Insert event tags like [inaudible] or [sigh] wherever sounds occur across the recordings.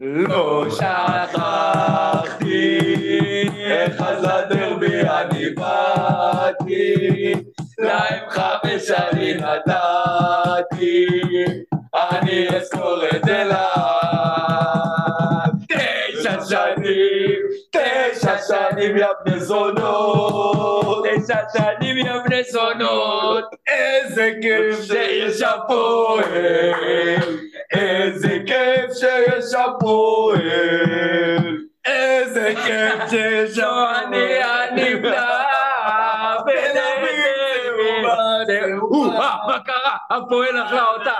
לא שכחתי איך אז לדרבי אני באתי, להם חמש שנים נתתי, אני אזכור את לעד. תשע שנים, תשע שנים יא בני זונות, תשע שנים יא בני זונות, איזה כיף שיש הפועל, מה קרה? הפועל אכלה אותה.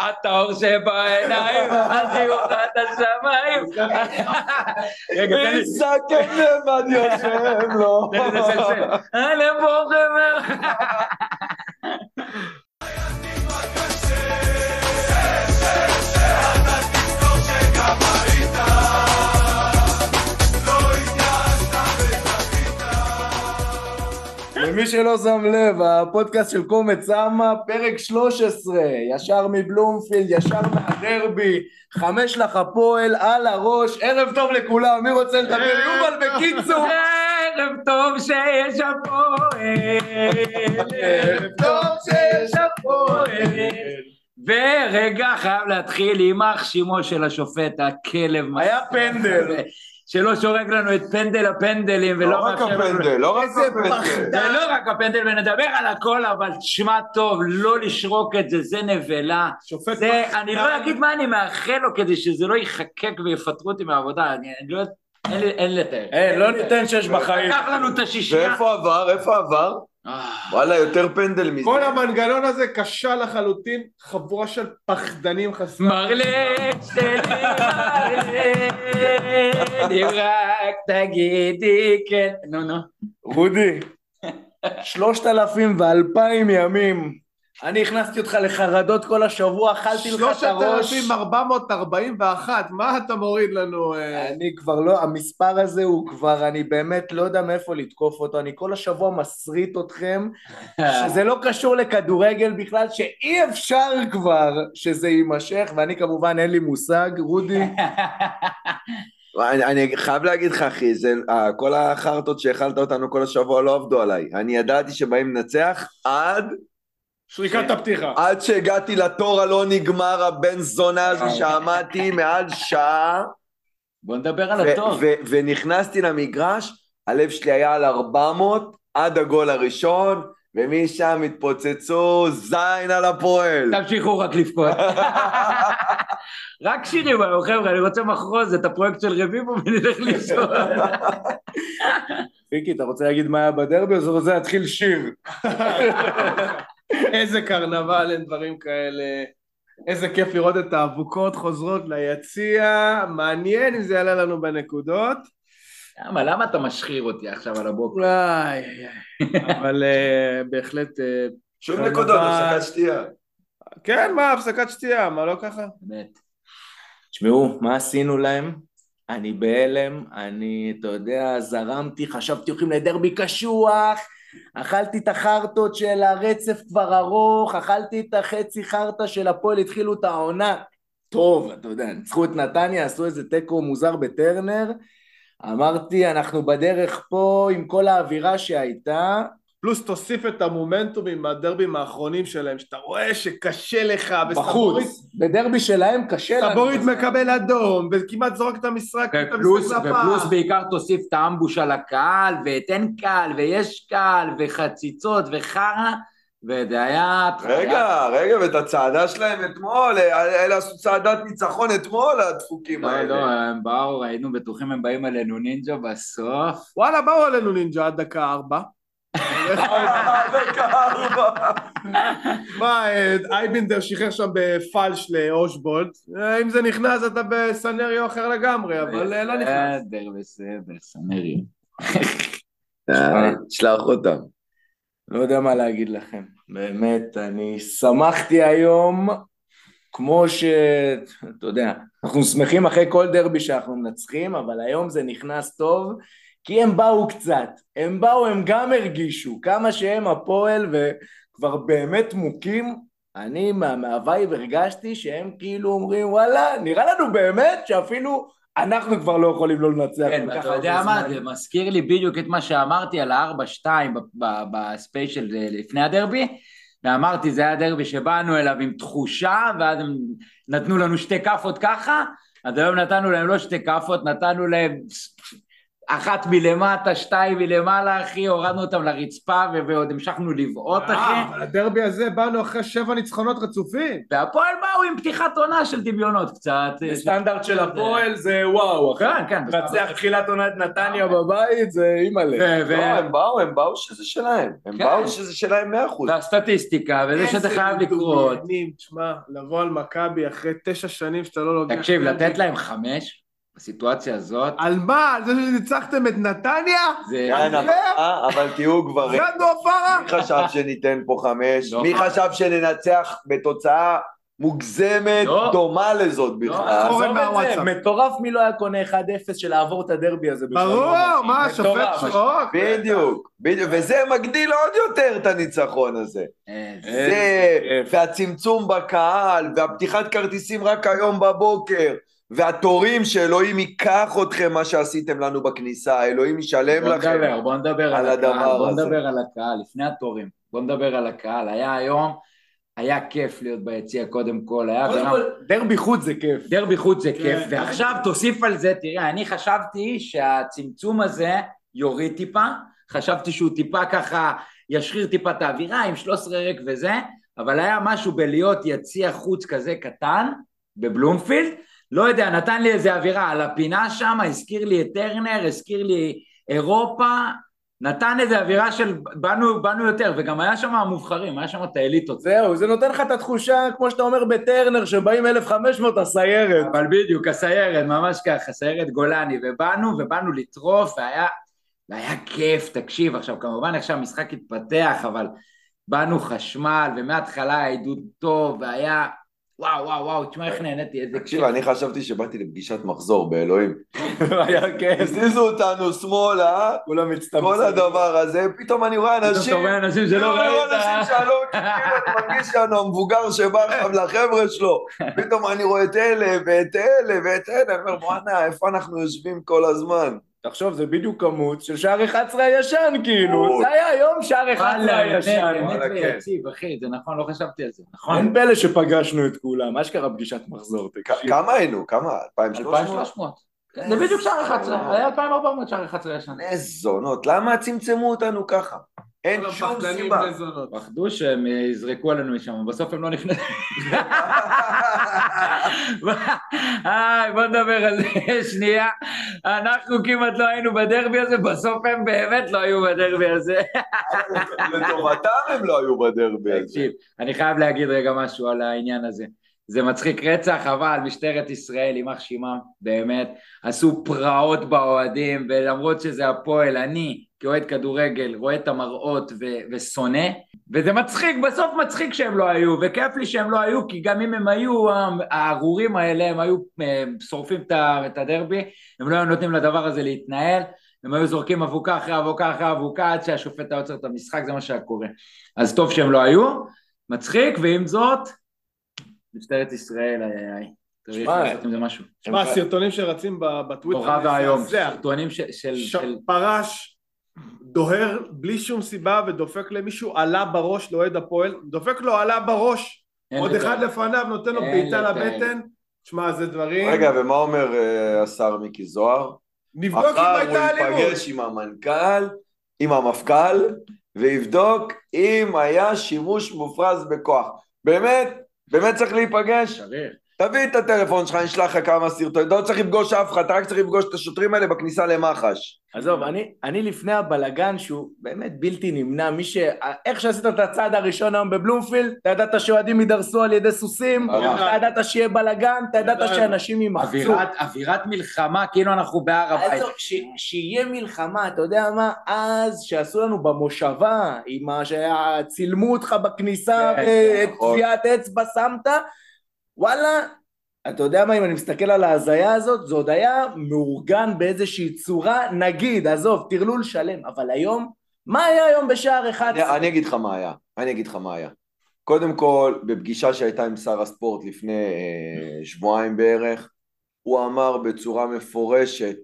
הטהור שבעיניים, החיוך עד השמיים. רגע, תן לי. מסכם לבד יושב לו. תן לי לזלזל. אלה בוחר. למי שלא שם לב, הפודקאסט של קומץ סמה, פרק 13, ישר מבלומפילד, ישר מהדרבי, חמש לך הפועל, על הראש, ערב טוב לכולם, מי רוצה לדבר? יובל בקיצור, ערב טוב שיש הפועל, ערב טוב שיש הפועל. ורגע, חייב להתחיל יימח שמו של השופט, הכלב. היה פנדל. שלא שורק לנו את פנדל הפנדלים ולא לא רק הפנדל, לא רק הפנדל. זה לא רק הפנדל, ונדבר על הכל, אבל תשמע טוב, לא לשרוק את זה, זה נבלה. שופט זה, פחדן. אני לא אגיד מה אני מאחל לו כדי שזה לא ייחקק ויפטרו אותי מהעבודה, אני אני לא... אין לתאר. אין, לא ניתן שש בחיים. לקח לנו את השישייה. ואיפה עבר? איפה עבר? וואלה, יותר פנדל מזה. כל המנגנון הזה כשל לחלוטין, חבורה של פחדנים חסרי... מרלן שלי מרלן, אם רק תגידי כן. נו נו. רודי, שלושת אלפים ואלפיים ימים. אני הכנסתי אותך לחרדות כל השבוע, אכלתי לך את הראש. 3,441, מה אתה מוריד לנו? אה? אני כבר לא, המספר הזה הוא כבר, אני באמת לא יודע מאיפה לתקוף אותו, אני כל השבוע מסריט אתכם, שזה לא קשור לכדורגל בכלל, שאי אפשר כבר שזה יימשך, ואני כמובן אין לי מושג, רודי, [laughs] אני, אני חייב להגיד לך, אחי, זה, אה, כל החרטות שהאכלת אותנו כל השבוע לא עבדו עליי. אני ידעתי שבאים לנצח עד, שריקת הפתיחה. עד שהגעתי לתור הלא נגמר הבן זונה הזה שעמדתי מעל שעה, בוא נדבר על. ו- ונכנסתי למגרש, הלב שלי היה על 400 עד הגול הראשון, ומשם התפוצצו זין על הפועל. תמשיכו רק לבכות. רק שירים היום, חבר'ה, אני רוצה מחרוז את הפרויקט של רביבו ונלך לישון. [laughs] פיקי, אתה רוצה להגיד מה היה בדרבי, או אתה רוצה להתחיל שיר? [laughs] איזה קרנבל, אין דברים כאלה. איזה כיף לראות את האבוקות חוזרות ליציע. מעניין אם זה יעלה לנו בנקודות. למה, למה אתה משחיר אותי עכשיו על הבוקר? איי. אבל אה, בהחלט... אה, שום. נקודות, הפסקת שתייה. כן, מה, הפסקת שתייה, מה לא ככה? באמת. תשמעו, מה עשינו להם? אני בהלם, אני, אתה יודע, זרמתי, חשבתי הולכים לדרבי קשוח, אכלתי את החרטות של הרצף כבר ארוך, אכלתי את החצי חרטה של הפועל, התחילו את העונה. טוב, אתה יודע, ניצחו את נתניה, עשו איזה תיקו מוזר בטרנר. אמרתי, אנחנו בדרך פה עם כל האווירה שהייתה, פלוס תוסיף את המומנטומים מהדרבים האחרונים שלהם, שאתה רואה שקשה לך, וסבורית בחוץ. בדרבי שלהם קשה לנו. סבורית מקבל אדום, וכמעט זורק את המשחק, את ופלוס, המשחק ופלוס לפח. בעיקר תוסיף את האמבוש על הקהל, ואת אין קהל, ויש קהל, וחציצות, וחרא, וזה היה... רגע, רגע, ואת הצעדה שלהם אתמול, אלה עשו צעדת ניצחון אתמול, הדפוקים לא, האלה. לא, הם באו, היינו בטוחים הם באים עלינו נינג'ה בסוף. וואלה, באו עלינו נינג'ה עד דקה ארבע. [laughs] מה, אה, אייבינדר שחרר שם בפלש לאושבולד, אה, אם זה נכנס אתה בסנריו אחר לגמרי, אבל אה, לא נכנס. בסדר, בסדר, סנריו. שלח אותם. לא יודע מה להגיד לכם, באמת, אני שמחתי היום, כמו ש... אתה יודע, אנחנו שמחים אחרי כל דרבי שאנחנו מנצחים, אבל היום זה נכנס טוב, כי הם באו קצת, הם באו, הם גם הרגישו, כמה שהם הפועל וכבר באמת מוכים, אני מה- מה vibe הרגשתי שהם כאילו אומרים וואלה, נראה לנו באמת שאפילו אנחנו כבר לא יכולים לא לנצח. כן, הרבה יודע מה. זה מזכיר לי בדיוק את מה שאמרתי על ה-4-2 ב special לפני הדרבי, ואמרתי זה היה דרבי שבאנו אליו עם תחושה, ואז הם נתנו לנו שתי כאפות ככה, אז היום נתנו להם לא שתי כאפות, נתנו להם אחת מלמטה, שתיים מלמעלה, אחי, הורדנו אותם לרצפה ועוד המשכנו לבעוט, אחי. אה, אבל הדרבי הזה באנו אחרי שבע ניצחונות רצופים. והפועל באו עם פתיחת עונה של דמיונות קצת. סטנדרט של הפועל זה וואו, אחי. כן, כן. לנצח תחילת עונת נתניה בבית זה אימא'לה. לא, הם באו, הם באו שזה שלהם. הם כן. באו שזה שלהם מאה אחוז. והסטטיסטיקה, וזה שזה חייב לקרות. תשמע, לבוא על מכבי אחרי תשע שנים שאתה לא לוקח... תקשיב, לתת להם חמש, בסיטואציה הזאת, על מה? על זה שניצחתם את נתניה? זה... כן, אבל- אה, אבל תהיו גברים. זה הדואפרה? מי חשב שניתן פה חמש? לא. מי חשב שננצח בתוצאה מוגזמת לא. דומה לזאת בכלל? קורא עזוב את זה. מטורף מי לא היה קונה 1-0 של לעבור את הדרבי הזה. ברור. מה, שופט. שוק? בדיוק, בדיוק, וזה מגדיל עוד יותר את הניצחון הזה. זה. והצמצום בקהל, והפתיחת כרטיסים רק היום בבוקר, והתורים שאלוהים ייקח אתכם מה שעשיתם לנו בכניסה, אלוהים ישלם בוא לכם. נדבר, בוא נדבר על על הקהל, הדבר בוא הזה. נדבר על הקהל, לפני התורים, בוא נדבר על הקהל, היה היום, היה כיף להיות ביציע קודם כל, היה קודם כל, דרבי חוץ זה כיף. דרבי חוץ זה כיף, כן. ועכשיו תוסיף על זה, תראה, אני חשבתי שהצמצום הזה יוריד טיפה, חשבתי שהוא טיפה ככה ישחיר טיפה את האווירה עם 13 ריק וזה, אבל היה משהו בלהיות יציע חוץ כזה קטן, בבלומפילד, לא יודע, נתן לי איזה אווירה על הפינה שם, הזכיר לי את טרנר, הזכיר לי אירופה, נתן איזה אווירה של באנו, באנו יותר, וגם היה שם המובחרים, היה שם את האליטות. זהו, זה נותן לך את התחושה, כמו שאתה אומר בטרנר, שבאים 1,500 הסיירת. אבל בדיוק, הסיירת, ממש ככה, סיירת גולני, ובאנו, ובאנו לטרוף, והיה, והיה כיף, תקשיב, עכשיו כמובן עכשיו המשחק התפתח, אבל באנו חשמל, ומההתחלה היה עידוד טוב, והיה, וואו, וואו, וואו, תשמע איך נהניתי, איזה תקשיב, אני חשבתי שבאתי לפגישת מחזור באלוהים. [laughs] היה כיף. הזיזו אותנו שמאלה, כולם מצטמצמים. כל הדבר הזה, פתאום אני רואה פתאום אנשים, אתה רואה אנשים שלא אני רואה ראית. אנשים שאלו אותי, [laughs] כאילו אני מרגיש שאני המבוגר שבא עכשיו לחבר'ה שלו, פתאום אני רואה את אלה ואת אלה ואת אלה, אני אומר בואנה, איפה אנחנו יושבים כל הזמן? תחשוב, זה בדיוק כמות של שער 11 הישן, כאילו. זה היה היום שער 11 וואלה, באמת, הישן. באמת וואלה, כן. ויציב, אחי, זה נכון, לא חשבתי על זה, נכון. אין פלא שפגשנו את כולם, אשכרה פגישת מחזור, תקשיב. כמה היינו? כמה? 2,300? 2,300. כן, זה בדיוק שער 11, היה 2,400 שער 11 ישן. בני זונות, למה צמצמו אותנו ככה? אין שום סיבה. פחדו שהם יזרקו עלינו משם, בסוף הם לא נכנסו. [laughs] היי, בוא נדבר על זה שנייה. אנחנו כמעט לא היינו בדרבי הזה, בסוף הם באמת לא היו בדרבי הזה. [laughs] לטובתם הם לא היו בדרבי הזה. תקשיב, אני חייב להגיד רגע משהו על העניין הזה. זה מצחיק רצח, אבל משטרת ישראל, יימח שמם, באמת, עשו פרעות באוהדים, ולמרות שזה הפועל, אני, כאוהד כדורגל, רואה את המראות ו- ושונא, וזה מצחיק, בסוף מצחיק שהם לא היו, וכיף לי שהם לא היו, כי גם אם הם היו, הארורים האלה, הם היו אה, שורפים את הדרבי, הם לא היו נותנים לדבר הזה להתנהל, הם היו זורקים אבוקה אחרי אבוקה אחרי אבוקה, עד שהשופט היה עוצר את המשחק, זה מה שהיה קורה. אז טוב שהם לא היו, מצחיק, ועם זאת, משטרת ישראל, איי איי איי. צריך שמע, לעשות עם זה משהו. שמע, הסרטונים שרצים בטוויטר, נורא ואיום. סרטונים של- פרש, דוהר בלי שום סיבה ודופק למישהו, עלה בראש לאוהד הפועל, דופק לו, עלה בראש, עוד לתאר. אחד לפניו נותן לו בעיטה. לבטן, שמע, זה דברים... רגע, ומה אומר אה, השר מיקי זוהר? נבדוק אם מחר הייתה הוא אלימות. ייפגש עם המנכ"ל, עם המפכ"ל, ויבדוק אם היה שימוש מופרז בכוח. באמת, באמת צריך להיפגש? שריר. תביא את הטלפון שלך, אני אשלח לך כמה סרטונים. לא צריך לפגוש אף אחד, אתה רק צריך לפגוש את השוטרים האלה בכניסה למח"ש. עזוב, אני, אני לפני הבלגן שהוא באמת בלתי נמנע, מי ש... איך שעשית את הצעד הראשון היום בבלומפילד, אתה ידעת שאוהדים יידרסו על ידי סוסים, אה. אתה ידעת שיהיה בלגן, אתה ידעת ידענו. שאנשים יימחצו. אווירת, אווירת מלחמה, כאילו אנחנו בהר הבית. שיהיה מלחמה, אתה יודע מה? אז שעשו לנו במושבה, עם מה שצילמו אותך בכניסה כן, נכון. וטביעת אצבע שמת, וואלה, אתה יודע מה, אם אני מסתכל על ההזיה הזאת, זה עוד היה מאורגן באיזושהי צורה, נגיד, עזוב, טרלול שלם, אבל היום, מה היה היום בשער 11? אני אני אגיד לך מה היה, אני אגיד לך מה היה. קודם כל, בפגישה שהייתה עם שר הספורט לפני אה, שבועיים בערך, הוא אמר בצורה מפורשת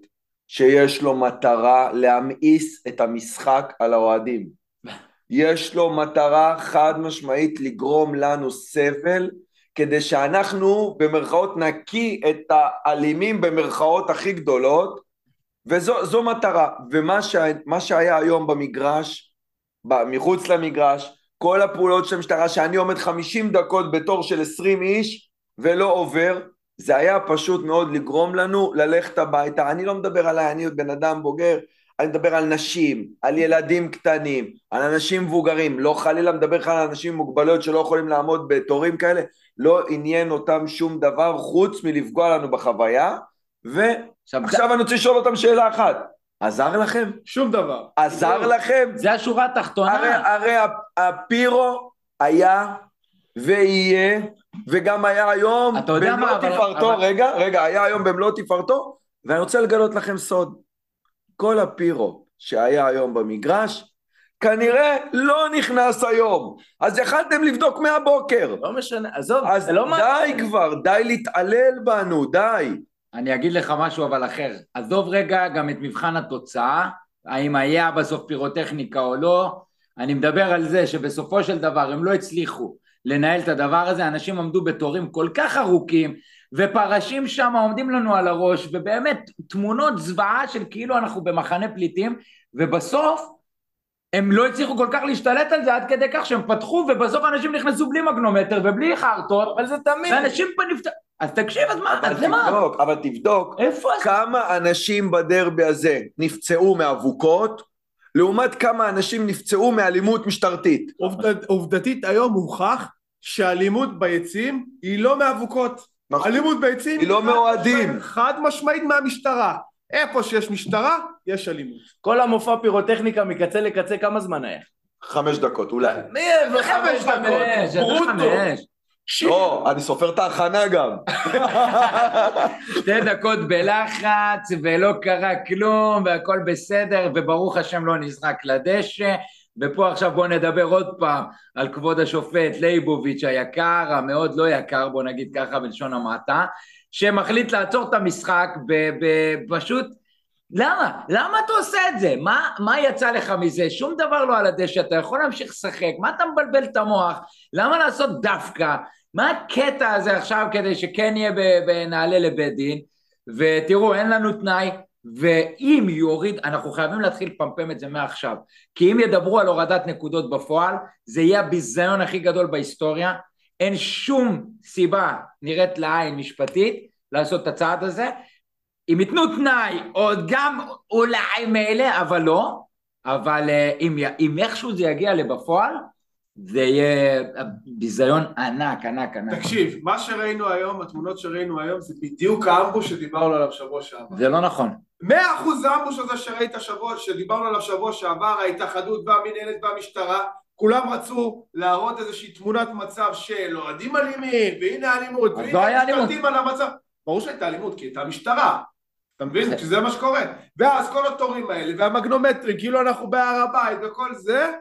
שיש לו מטרה להמאיס את המשחק על האוהדים. [laughs] יש לו מטרה חד משמעית לגרום לנו סבל כדי שאנחנו במרכאות נקיא את האלימים במרכאות הכי גדולות. וזו מטרה. ומה ש, שהיה היום במגרש, מחוץ למגרש, כל הפעולות של המשטרה שאני עומד 50 דקות בתור של 20 איש ולא עובר זה היה פשוט מאוד לגרום לנו ללכת הביתה. אני לא מדבר עליי, אני עוד בן אדם בוגר, אני מדבר על נשים, על ילדים קטנים, על אנשים מבוגרים, לא חלילה מדבר לך על אנשים עם מוגבלויות שלא יכולים לעמוד בתורים כאלה, לא עניין אותם שום דבר חוץ מלפגוע לנו בחוויה, ועכשיו אני רוצה לשאול אותם שאלה אחת, עזר לכם? שום דבר. עזר לכם? זה השורה התחתונה. הרי, הרי הפירו היה ויהיה וגם היה היום במלוא תפארתו, אבל... רגע, רגע, היה היום במלוא תפארתו, ואני רוצה לגלות לכם סוד. כל הפירו שהיה היום במגרש, כנראה לא נכנס היום. אז יכלתם לבדוק מהבוקר. לא משנה, עזוב, אז לא די מה... כבר, די להתעלל בנו, די. אני אגיד לך משהו אבל אחר. עזוב רגע גם את מבחן התוצאה, האם היה בסוף פירוטכניקה או לא. אני מדבר על זה שבסופו של דבר הם לא הצליחו לנהל את הדבר הזה, אנשים עמדו בתורים כל כך ארוכים ופרשים שם עומדים לנו על הראש ובאמת תמונות זוועה של כאילו אנחנו במחנה פליטים ובסוף הם לא הצליחו כל כך להשתלט על זה עד כדי כך שהם פתחו ובסוף אנשים נכנסו בלי מגנומטר ובלי חרטות אבל זה תמיד ואנשים פה נפתח... אז תקשיב אז מה, אז למה? תבדוק, אבל תבדוק איפה כמה אנשים בדרבי הזה נפצעו מאבוקות לעומת כמה אנשים נפצעו מאלימות משטרתית. עובד, עובדתית היום הוכח שאלימות ביציעים היא לא מאבוקות. נכון. אלימות ביציעים היא לא מאוהדים. חד משמעית מהמשטרה. איפה שיש משטרה, יש אלימות. כל המופע פירוטכניקה מקצה לקצה כמה זמן היה? חמש דקות אולי. מי חמש דקות? ברוטו. לא, אני סופר את ההכנה גם. [laughs] שתי דקות בלחץ ולא קרה כלום והכל בסדר וברוך השם לא נזרק לדשא ופה עכשיו בואו נדבר עוד פעם על כבוד השופט לייבוביץ' היקר, המאוד לא יקר בוא נגיד ככה בלשון המעטה שמחליט לעצור את המשחק פשוט למה? למה אתה עושה את זה? מה, מה יצא לך מזה? שום דבר לא על הדשא, אתה יכול להמשיך לשחק, מה אתה מבלבל את המוח? למה לעשות דווקא? מה הקטע הזה עכשיו כדי שכן יהיה בנעלה לבית דין? ותראו, אין לנו תנאי, ואם יוריד, אנחנו חייבים להתחיל לפמפם את זה מעכשיו, כי אם ידברו על הורדת נקודות בפועל, זה יהיה הביזיון הכי גדול בהיסטוריה, אין שום סיבה נראית לעין משפטית לעשות את הצעד הזה, אם ייתנו תנאי, עוד גם אולי מילא, אבל לא, אבל אה, אם, אם איכשהו זה יגיע לבפועל, זה יהיה ביזיון ענק, ענק, ענק. תקשיב, מה שראינו היום, התמונות שראינו היום, זה בדיוק האמבוש שדיברנו עליו שבוע שעבר. זה לא נכון. מאה אחוז האמבוש הזה שראית שבוע, שדיברנו עליו שבוע שעבר, ההתאחדות והמנהלת והמשטרה, כולם רצו להראות איזושהי תמונת מצב של אוהדים אלימים, והנה אלימות, והנה לא משתלטים על המצב. ברור שהייתה אלימות, כי הייתה משטרה. אתה מבין? שזה מה שקורה. ואז כל התורים האלה, והמגנומטרים, כאילו אנחנו בהר הבית וכל זה,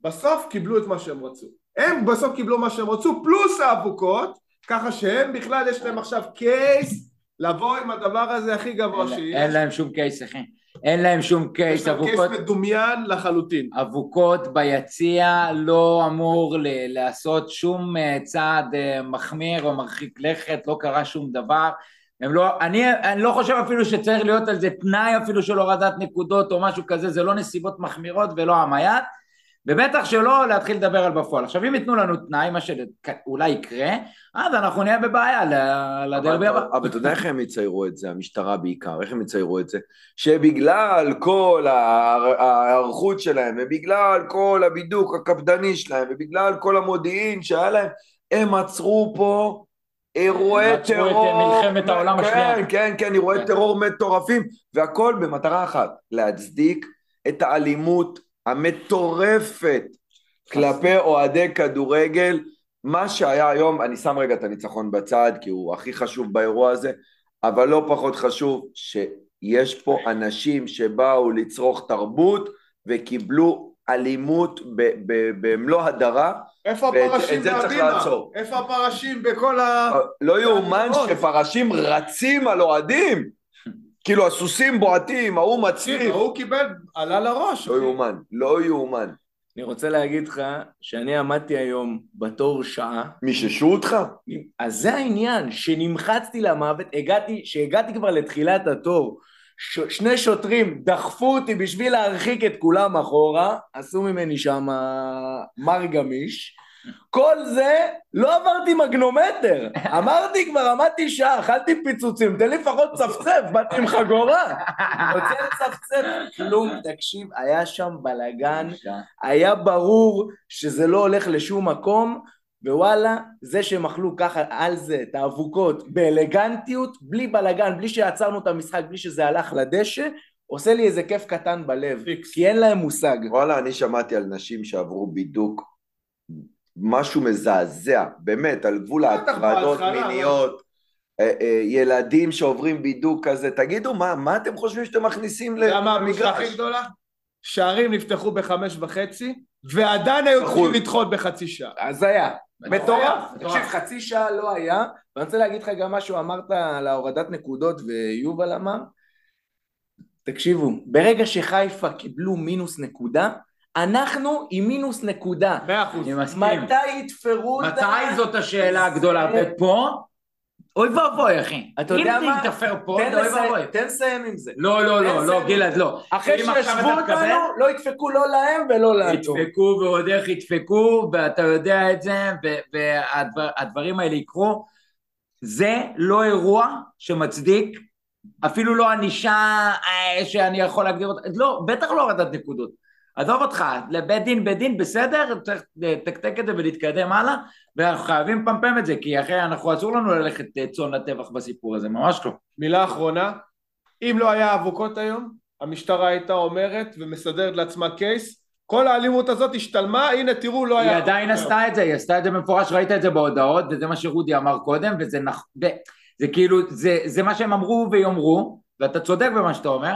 בסוף קיבלו את מה שהם רצו. הם בסוף קיבלו מה שהם רצו, פלוס האבוקות, ככה שהם בכלל יש להם עכשיו קייס לבוא עם הדבר הזה הכי גבוה שיש. אין להם שום קייס, אחי. אין להם שום קייס, אבוקות... יש להם קייס מדומיין לחלוטין. אבוקות ביציע לא אמור ל- לעשות שום אה, צעד אה, מחמיר או מרחיק לכת, לא קרה שום דבר. הם לא, אני, אני לא חושב אפילו שצריך להיות על זה תנאי אפילו של הורדת נקודות או משהו כזה, זה לא נסיבות מחמירות ולא המייט, ובטח שלא להתחיל לדבר על בפועל. עכשיו אם ייתנו לנו תנאי, מה שאולי יקרה, אז אנחנו נהיה בבעיה לדרבי הבא. אבל אתה יודע איך הם יציירו את זה, המשטרה בעיקר, איך הם יציירו את זה? שבגלל כל ההיערכות שלהם, ובגלל כל הבידוק הקפדני שלהם, ובגלל כל המודיעין שהיה להם, הם עצרו פה אירועי טרור, את מלחמת העולם השנייה. כן, כן, כן, אירועי כן. טרור מטורפים, והכל במטרה אחת, להצדיק את האלימות המטורפת כלפי אוהדי כדורגל. מה שהיה היום, אני שם רגע את הניצחון בצד, כי הוא הכי חשוב באירוע הזה, אבל לא פחות חשוב שיש פה אנשים שבאו לצרוך תרבות וקיבלו אלימות במלוא הדרה. איפה הפרשים? לעצור. איפה הפרשים בכל ה... לא יאומן. שפרשים רצים על אוהדים. כאילו הסוסים בועטים, ההוא תקשיב, מצליף. ההוא קיבל, עלה לראש. לא. יאומן, לא יאומן. אני רוצה להגיד לך שאני עמדתי היום בתור שעה, מיששו אותך? אז זה העניין, שנמחצתי למוות, הגעתי, שהגעתי כבר לתחילת התור, ש... שני שוטרים דחפו אותי בשביל להרחיק את כולם אחורה, עשו ממני שם מר גמיש, כל זה, לא עברתי מגנומטר, אמרתי כבר, עמדתי שעה, אכלתי פיצוצים, תן לי לפחות צפצף, באתי עם חגורה, רוצה לצפצף, כלום, תקשיב, היה שם בלאגן, היה ברור שזה לא הולך לשום מקום, ווואלה, זה שהם אכלו ככה על זה, את האבוקות, באלגנטיות, בלי בלאגן, בלי שעצרנו את המשחק, בלי שזה הלך לדשא, עושה לי איזה כיף קטן בלב, פיקס. כי אין להם מושג. וואלה, אני שמעתי על נשים שעברו בידוק, משהו מזעזע, באמת, על גבול ההטרדות מיניות, אה, אה, ילדים שעוברים בידוק כזה, תגידו, מה, מה אתם חושבים שאתם מכניסים אתה יודע מה הבושה הכי למגרש? גדולה? שערים נפתחו בחמש וחצי, ועדיין היו צריכים. לדחות בחצי שעה. הזיה, מטורף. מטורף. תקשיב, חצי שעה לא היה, ואני רוצה להגיד לך גם משהו, אמרת על ההורדת נקודות ויובל אמר, תקשיבו, ברגע שחיפה קיבלו מינוס נקודה, אנחנו עם מינוס נקודה. מאה אחוז. אני מסכים. מתי יתפרו אותה? מתי זאת השאלה הגדולה? ופה, אוי ואבוי אחי. אתה יודע אם מה? זה יתאפר פה, תן אוי לסיים- ואבוי. תן לסיים עם זה. לא, לא, לא, לא. גלעד, לא. אחרי אם שישבו אותנו, לא ידפקו לא להם ולא לנו. ידפקו ועוד איך ידפקו, ואתה יודע את זה, והדברים האלה יקרו. זה לא אירוע שמצדיק, אפילו לא ענישה אה, שאני יכול להגדיר אותה, לא, בטח לא הורדת נקודות. עזוב אותך, לבית דין, בית דין, בסדר, צריך לתקתק את זה ולהתקדם הלאה, ואנחנו חייבים לפמפם את זה, כי אחרי, אנחנו אסור לנו ללכת אה, צאן לטבח בסיפור הזה, ממש לא. מילה אחרונה, אם לא היה אבוקות היום, המשטרה הייתה אומרת ומסדרת לעצמה קייס, כל האלימות הזאת השתלמה, הנה תראו לא היה... היא עדיין. עשתה את זה, היא עשתה את זה במפורש, ראית את זה בהודעות, וזה מה שרודי אמר קודם, וזה. ו... זה כאילו, זה, זה מה שהם אמרו ויאמרו, ואתה צודק במה שאתה אומר,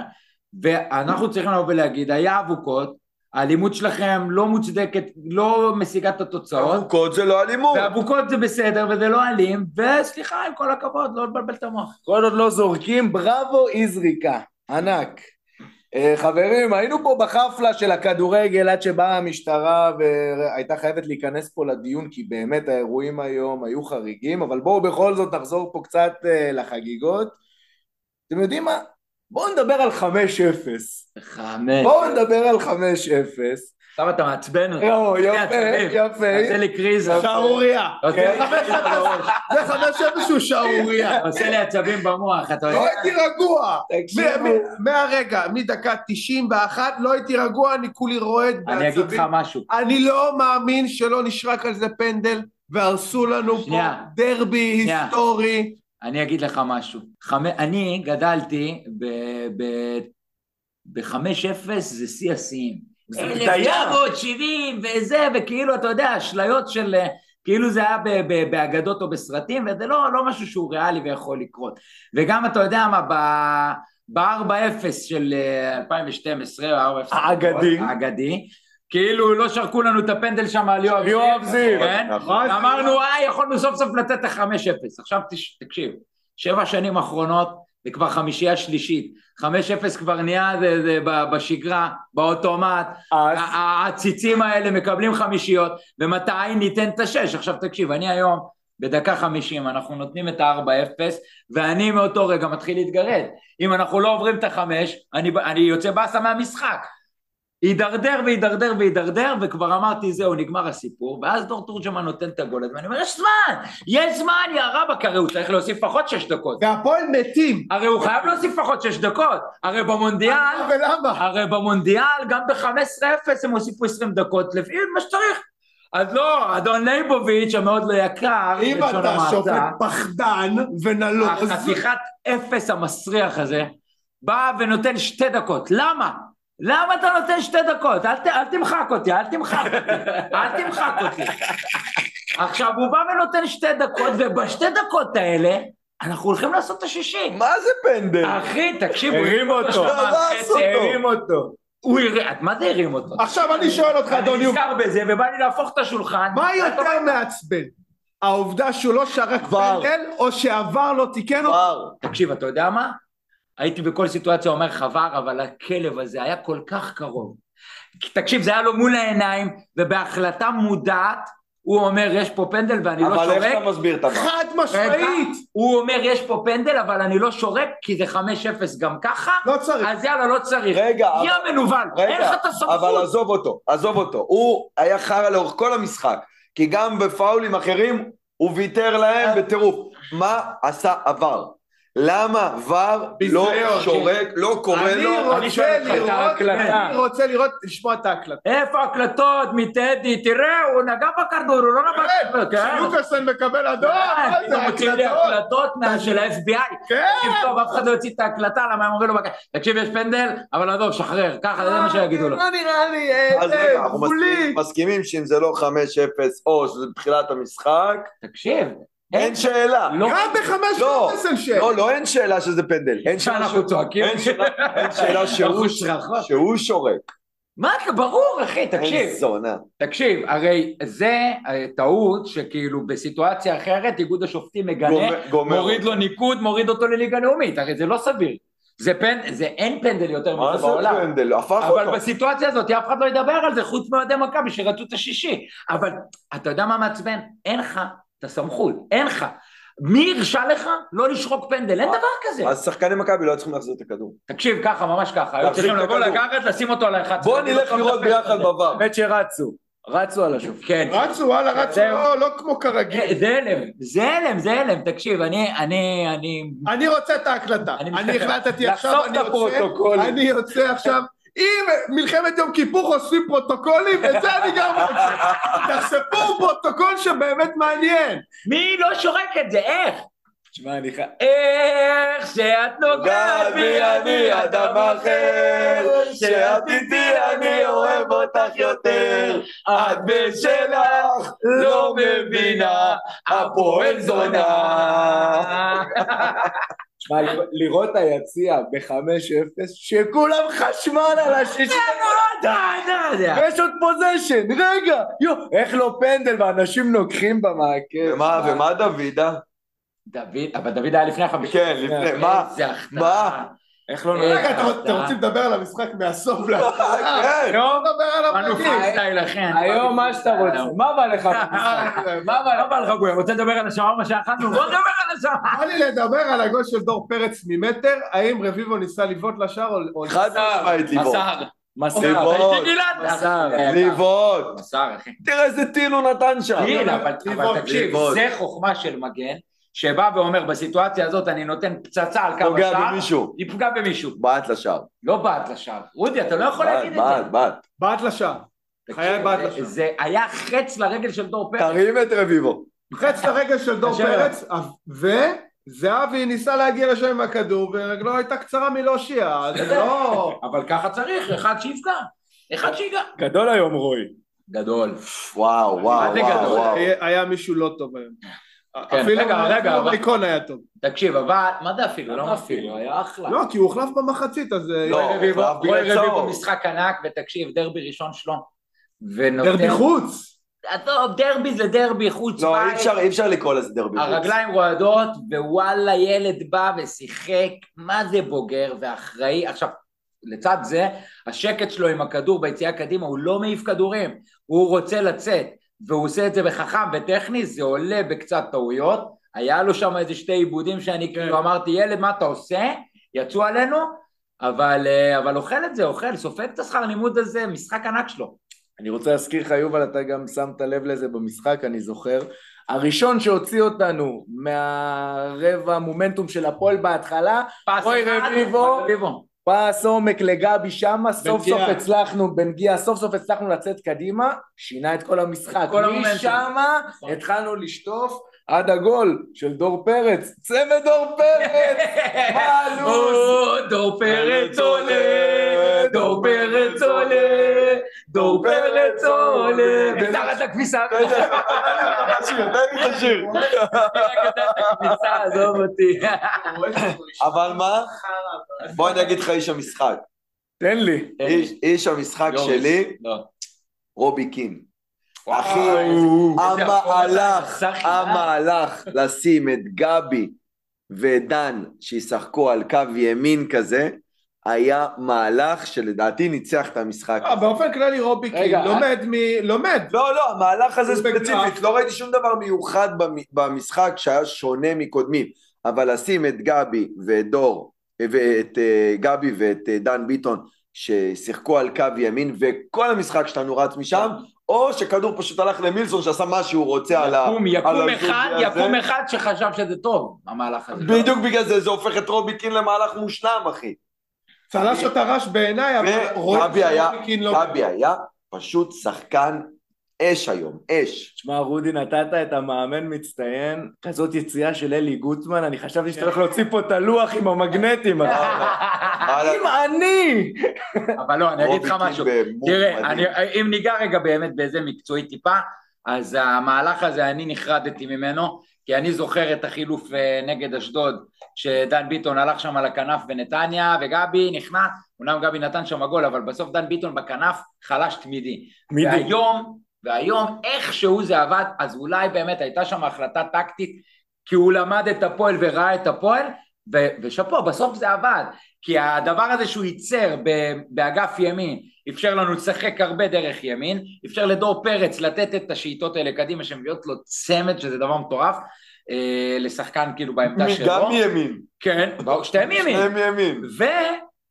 ואנחנו צריכים לבוא ולהגיד, היה אבוקות, האלימות שלכם לא מוצדקת, לא משיגה את התוצאות, אבוקות זה לא אלימות. ואבוקות זה בסדר וזה לא אלים, וסליחה, עם כל הכבוד, לא לבלבל את המוח. כל עוד לא זורקים, בראבו אי זריקה. ענק. אה, חברים, היינו פה בחפלה של הכדורגל עד שבאה המשטרה והייתה חייבת להיכנס פה לדיון כי באמת האירועים היום היו חריגים, אבל בואו בכל זאת נחזור פה קצת אה, לחגיגות. אתם יודעים מה? בואו נדבר על 5-0. חמש. בואו נדבר על 5-0. עכשיו אתה מעצבן אותי. יואו, יפה. יפה. עושה לי קריזה. שערורייה. קריזה בראש. זה חמש אפס שהוא שערורייה. עושה לי עצבים במוח, אתה לא יודע. הייתי רגוע. מהרגע, מדקה 91, לא הייתי רגוע, אני כולי רועד אני אגיד לך בעצבים. משהו. אני לא מאמין שלא נשרק על זה פנדל, והרסו לנו פה. דרבי שנייה. היסטורי. אני אגיד לך משהו. חמ... אני גדלתי ב- ב- ב-5-0 זה שיא השיאים. זה בדיה. 1970 וזה, וכאילו, אתה יודע, אשליות של... אה, כאילו זה היה ב- ב- באגדות או בסרטים, וזה לא, לא משהו שהוא ריאלי ויכול לקרות. וגם, אתה יודע מה, ב-4-0 של אה, 2012, 4-0... האגדי. האגדי. כאילו לא שרקו לנו את הפנדל שם על יואב יואב זיו. כן? נכון. אמרנו, אה, יכולנו סוף סוף לתת את ה-5-0. עכשיו תקשיב, שבע שנים אחרונות, זה כבר חמישייה שלישית. 5-0 כבר נהיה זה, זה, ב- בשגרה, באוטומט. אז העציצים האלה מקבלים חמישיות, ומתי ניתן את השש? עכשיו תקשיב, אני היום, בדקה חמישים, אנחנו נותנים את ה-4-0, ואני מאותו רגע מתחיל להתגרד. אם אנחנו לא עוברים את החמש, אני, אני יוצא באסה מהמשחק. הידרדר והידרדר והידרדר, וכבר אמרתי, זהו, נגמר הסיפור, ואז דור תורג'מן נותן את הגול ואני אומר, יש זמן, יש זמן, יא רבאק, הרי הוא צריך להוסיף לפחות שש דקות. והפועל מתים. הרי הוא חייב להוסיף לפחות שש דקות. הרי במונדיאל, ולמה? הרי במונדיאל, גם ב-15-0 הם הוסיפו 20 דקות, לפי מה שצריך. אז לא, אדון ליבוביץ' המאוד לא יקר, אם אתה שופט פחדן ונלוז, החתיכת אפס המסריח הזה, בא ונותן שתי דקות. למה? למה אתה נותן שתי דקות? אל, ת, אל תמחק אותי, אל תמחק אותי, אל תמחק אותי. עכשיו, הוא בא ונותן שתי דקות, ובשתי דקות האלה, אנחנו הולכים לעשות את השישי. מה זה פנדל? אחי, תקשיב, הוא הרים אותו. הרס חצי, אותו. הרים אותו. הוא הרים, מה זה הרים אותו? עכשיו אני שואל אותך, אדון אני נזכר בזה, ובא לי להפוך את השולחן. מה יותר מעצבן? העובדה שהוא לא שרק. פנדל, או שעבר לא תיקן אותו? תקשיב, אתה יודע מה? הייתי בכל סיטואציה אומר חבר, אבל הכלב הזה היה כל כך קרוב. תקשיב, זה היה לו מול העיניים, ובהחלטה מודעת, הוא אומר, יש פה פנדל ואני לא אבל איך שורק. אתה מסביר את הבר? חד משמעית! הוא אומר, יש פה פנדל, אבל אני לא שורק, כי זה 5-0 גם ככה, לא צריך. אז יאללה, לא צריך. רגע, אבל- יא מנוול, אין לך רגע, את אבל הסמכות. עזוב אותו, עזוב אותו. הוא היה חרא לאורך כל המשחק, כי גם בפאולים אחרים הוא ויתר להם בטירוף. מה עשה עבר? למה ור לא שורק, לא קורא אני לו? אני שואל רוצה אותך את לראות, ההקלטה. אני רוצה לראות, לשמוע את ההקלטה. איפה הקלטות מטדי? תראה, הוא נגע בכדור, הוא לא נגע בכדור. כן. לוקאסן מקבל אדום, מה זה פתאום מוצאים לי הקלטות? הקלטות מה- של ה-FBI. כן. טוב, אף אחד לא יוציא את ההקלטה, למה הם אומרים לו, בק- תקשיב, יש פנדל, אבל עזוב, שחרר, ככה, זה מה שיגידו לו. לא נראה לי, אה, אז זה רגע, אנחנו מסכימים שאם זה לא 5-0 או שזה בתחילת המשחק, תקשיב, אין שאלה. לא, גם בחמש אפס אין שאלה. לא, לא אין שאלה שזה פנדל. אין שאלה שאנחנו שהוא- צועקים. אין שאלה- [laughs] שהוא- שורק. מה, ברור, אחי, תקשיב. אין זונה. תקשיב, הרי זה אה, טעות שכאילו בסיטואציה אחרת איגוד השופטים מגנה, מוריד לו ניקוד, מוריד אותו לליגה לאומית, הרי זה לא סביר. זה פנ... זה אין פנדל יותר מה מזה זה בעולם. פנדל? הפך אבל אותו. בסיטואציה הזאת אף אחד לא ידבר על זה חוץ מאוהדי מכבי שרצו את השישי. אבל אתה יודע מה מעצבן? אין לך את הסמכות, אין לך. מי הרשה לך לא לשרוק פנדל? אין דבר כזה. אז שחקני מכבי לא צריכים להחזיר את הכדור. תקשיב ככה, ממש ככה, היו צריכים לבוא. לקחת, לשים אותו על ה-11. בוא נלך לראות ביחד בבר. האמת שרצו, רצו על השופט. כן. רצו, וואלה, רצו. לא- לא כמו כרגיל. זה הלם, זה הלם, זה הלם, תקשיב, אני, אני, אני... אני רוצה את ההקלטה. אני אני מסתכל. החלטתי לחשוף עכשיו, את אני יוצא, הפרוטוקולים. אני יוצא עכשיו. אם מלחמת יום כיפור עושים פרוטוקולים, את זה אני גם רוצה. תחשפו פרוטוקול שבאמת מעניין. מי לא שורק את זה, איך? תשמע, אני חייב... איך שאת נוגעת בי אני אדם אחר, שאת איתי אני אוהב אותך יותר, את בשלך לא מבינה, הפועל זונה. [laughs] לראות היציע ב-5-0, שכולם חשמל על השישי, אתה יודע. ויש עוד פוזיישן, רגע, יו, איך לא פנדל ואנשים נוקחים במעקב. ומה, ומה דוידה? דוד, אבל דוד היה לפני החמישי. כן, לפני, מה? איזה החטאה. מה? איך לא אה, רגע, אתם- רוצים לדבר על המשחק מהסוף [laughs] להתחלה? כן. היום נדבר על הפרקים. היום מה שאתה רוצה, מה בא לך במשחק? מה בא- מה בא לך גויה? רוצה לדבר על השווארמה שאכלנו? בוא נדבר על השווארמה. בא לי לדבר על הגול של דור פרץ ממטר, האם רביבו ניסה לבעוט לשער או... חד משמעית לבעוט. מסר. מסר. לבעוט. מסר. אחי. תראה איזה טיל הוא נתן שם. אבל תקשיב. זה חוכמה של מגן, שבא ואומר בסיטואציה הזאת אני נותן פצצה על קו פוגע השער, במישהו. יפגע במישהו. בעט לשער. לא בעט לשער. אודי, אתה לא יכול בעט, להגיד את בעט, זה. בעט. בעט לשער. חיי בעט זה- לשער. זה היה חץ לרגל של דור פרץ. תרים את רביבו. חץ לרגל של דור פרץ, וזהבי ניסה להגיע לשם עם הכדור, ורגלו הייתה קצרה מלהושיע, אז זה [laughs] לא... אבל ככה צריך, אחד שיפגע. אחד שיגע. גדול היום רועי. גדול. וואו, וואו, וואו, גדול? וואו. היה- היה מישהו לא טוב היום. כן, אפילו רגע, רגע, אפילו אבל- מייקון היה טוב. תקשיב, אבל, מה זה אפילו? לא לא אפילו. היה אחלה. לא, כי הוא הוחלף במחצית, אז... אה, לא, רוי רביבו, חייב רוי בגלל רביבו צהוב. משחק ענק, ותקשיב, דרבי ראשון שלו. ונותן... דרבי חוץ. עזוב, דרבי זה דרבי, חוץ לא, בית. אי אפשר, אי אפשר לקרוא לזה דרבי חוץ. הרגליים רועדות, ווואלה, ילד בא ושיחק, מה זה בוגר ואחראי. עכשיו, לצד זה, השקט שלו עם הכדור ביציאה קדימה, הוא לא מעיף כדורים, הוא רוצה לצאת, והוא עושה את זה בחכם וטכני, זה עולה בקצת טעויות. היה לו שם איזה שתי עיבודים שאני כאילו אמרתי, ילד, מה אתה עושה? יצאו עלינו, אבל, אה, אבל אוכל את זה, אוכל, סופג את השכר לימוד הזה, משחק ענק שלו. אני רוצה להזכיר לך, יובל, אתה גם שמת לב לזה במשחק, אני זוכר. הראשון שהוציא אותנו מהרבע מומנטום של הפועל בהתחלה, פס אחד, רביבו. פס עומק לגבי שמה, סוף סוף. הצלחנו, בנגיעה, סוף סוף הצלחנו לצאת קדימה, שינה את כל המשחק. משמה נכון. התחלנו לשטוף עד הגול של דור פרץ. צמד דור פרץ! [laughs] מה הלו"ז? או, דור פרץ עולה, דור פרץ עולה, דור פרץ עולה. מתחת לכביסה. תן לי את השיר. הכביסה, עזוב אותי. [laughs] אבל מה? בוא אני אגיד לך איש המשחק. תן לי. איש- המשחק. שלי, לא. רובי קין. אחי, איזה המהלך, אה? המהלך לשים את גבי ודן שישחקו על קו ימין כזה, היה מהלך שלדעתי ניצח את המשחק. אה, באופן כללי רובי קין לומד מ... לומד. לא, לא, המהלך הזה. ספציפית, לא ראיתי שום דבר מיוחד במ- במשחק שהיה שונה מקודמים, אבל לשים את גבי ואת דור, ואת אה, גבי ואת אה, דן ביטון, ששיחקו על קו ימין, וכל המשחק שלנו רץ משם, או שכדור פשוט הלך למילסון שעשה מה שהוא רוצה על ה... יקום, על יקום הזוג אחד, הזה. יקום אחד שחשב שזה טוב, המהלך הזה. בדיוק בגלל זה, זה הופך את רובי קין למהלך מושלם, אחי. צלש או טרש בעיניי, אבל רואים שרובי קין לא... גבי היה פשוט שחקן אש היום, אש. תשמע, רודי, נתת את המאמן מצטיין, כזאת יציאה של אלי גוטמן, אני חשבתי שאתה הולך להוציא פה את הלוח עם המגנטים. אם אני! אבל לא, אני אגיד לך משהו. תראה, אם ניגע רגע באמת באיזה מקצועי טיפה, אז המהלך הזה, אני נחרדתי ממנו, כי אני זוכר את החילוף אה, נגד אשדוד, שדן ביטון הלך שם על הכנף בנתניה, וגבי נכנס, אומנם גבי נתן שם גול, אבל בסוף דן ביטון בכנף חלש תמידי. מידי. והיום, והיום איכשהו זה עבד, אז אולי באמת הייתה שם החלטה טקטית, כי הוא למד את הפועל וראה את הפועל, ו- ושאפו, בסוף זה עבד. כי הדבר הזה שהוא ייצר באגף ימין, אפשר לנו לשחק הרבה דרך ימין, אפשר לדור פרץ לתת את השאיטות האלה קדימה שמביאות לו צמד, שזה דבר מטורף, אה, לשחקן כאילו בעמדה שלו. גם מימין, כן, ברור, שתיהם ימין. שניהם ימין.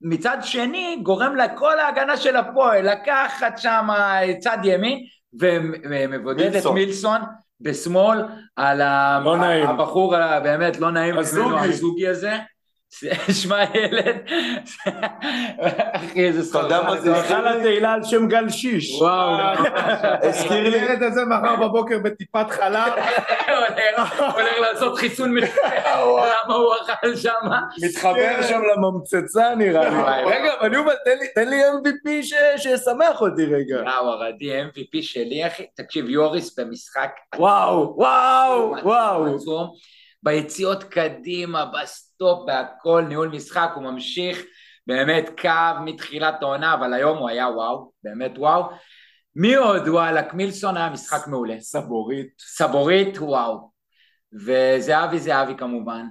ומצד שני גורם לכל ההגנה של הפועל לקחת שם צד ימין ומבודד את מילסון. בשמאל על לא. הבחור באמת לא נעים הזוגי הזה. שמע ילד, אחי איזה אתה יודע מה זה. היכל התהילה על שם גל שיש. וואו, הזכיר לי, הילד הזה מחר בבוקר בטיפת חלב, הולך לעשות חיסון למה הוא אכל שם? מתחבר שם לממצצה נראה לי. רגע, אבל יובל, תן לי- MVP ש- שישמח אותי רגע. וואו, הרדי MVP שלי אחי, תקשיב יוריס במשחק וואו, וואו, וואו. ביציאות קדימה, בסטופ, בהכל, ניהול משחק, הוא ממשיך, באמת קו מתחילת העונה, אבל היום הוא היה וואו, באמת וואו. מי עוד? וואלכ, מילסון היה משחק מעולה. סבורית. סבורית, וואו. וזהבי זהבי כמובן.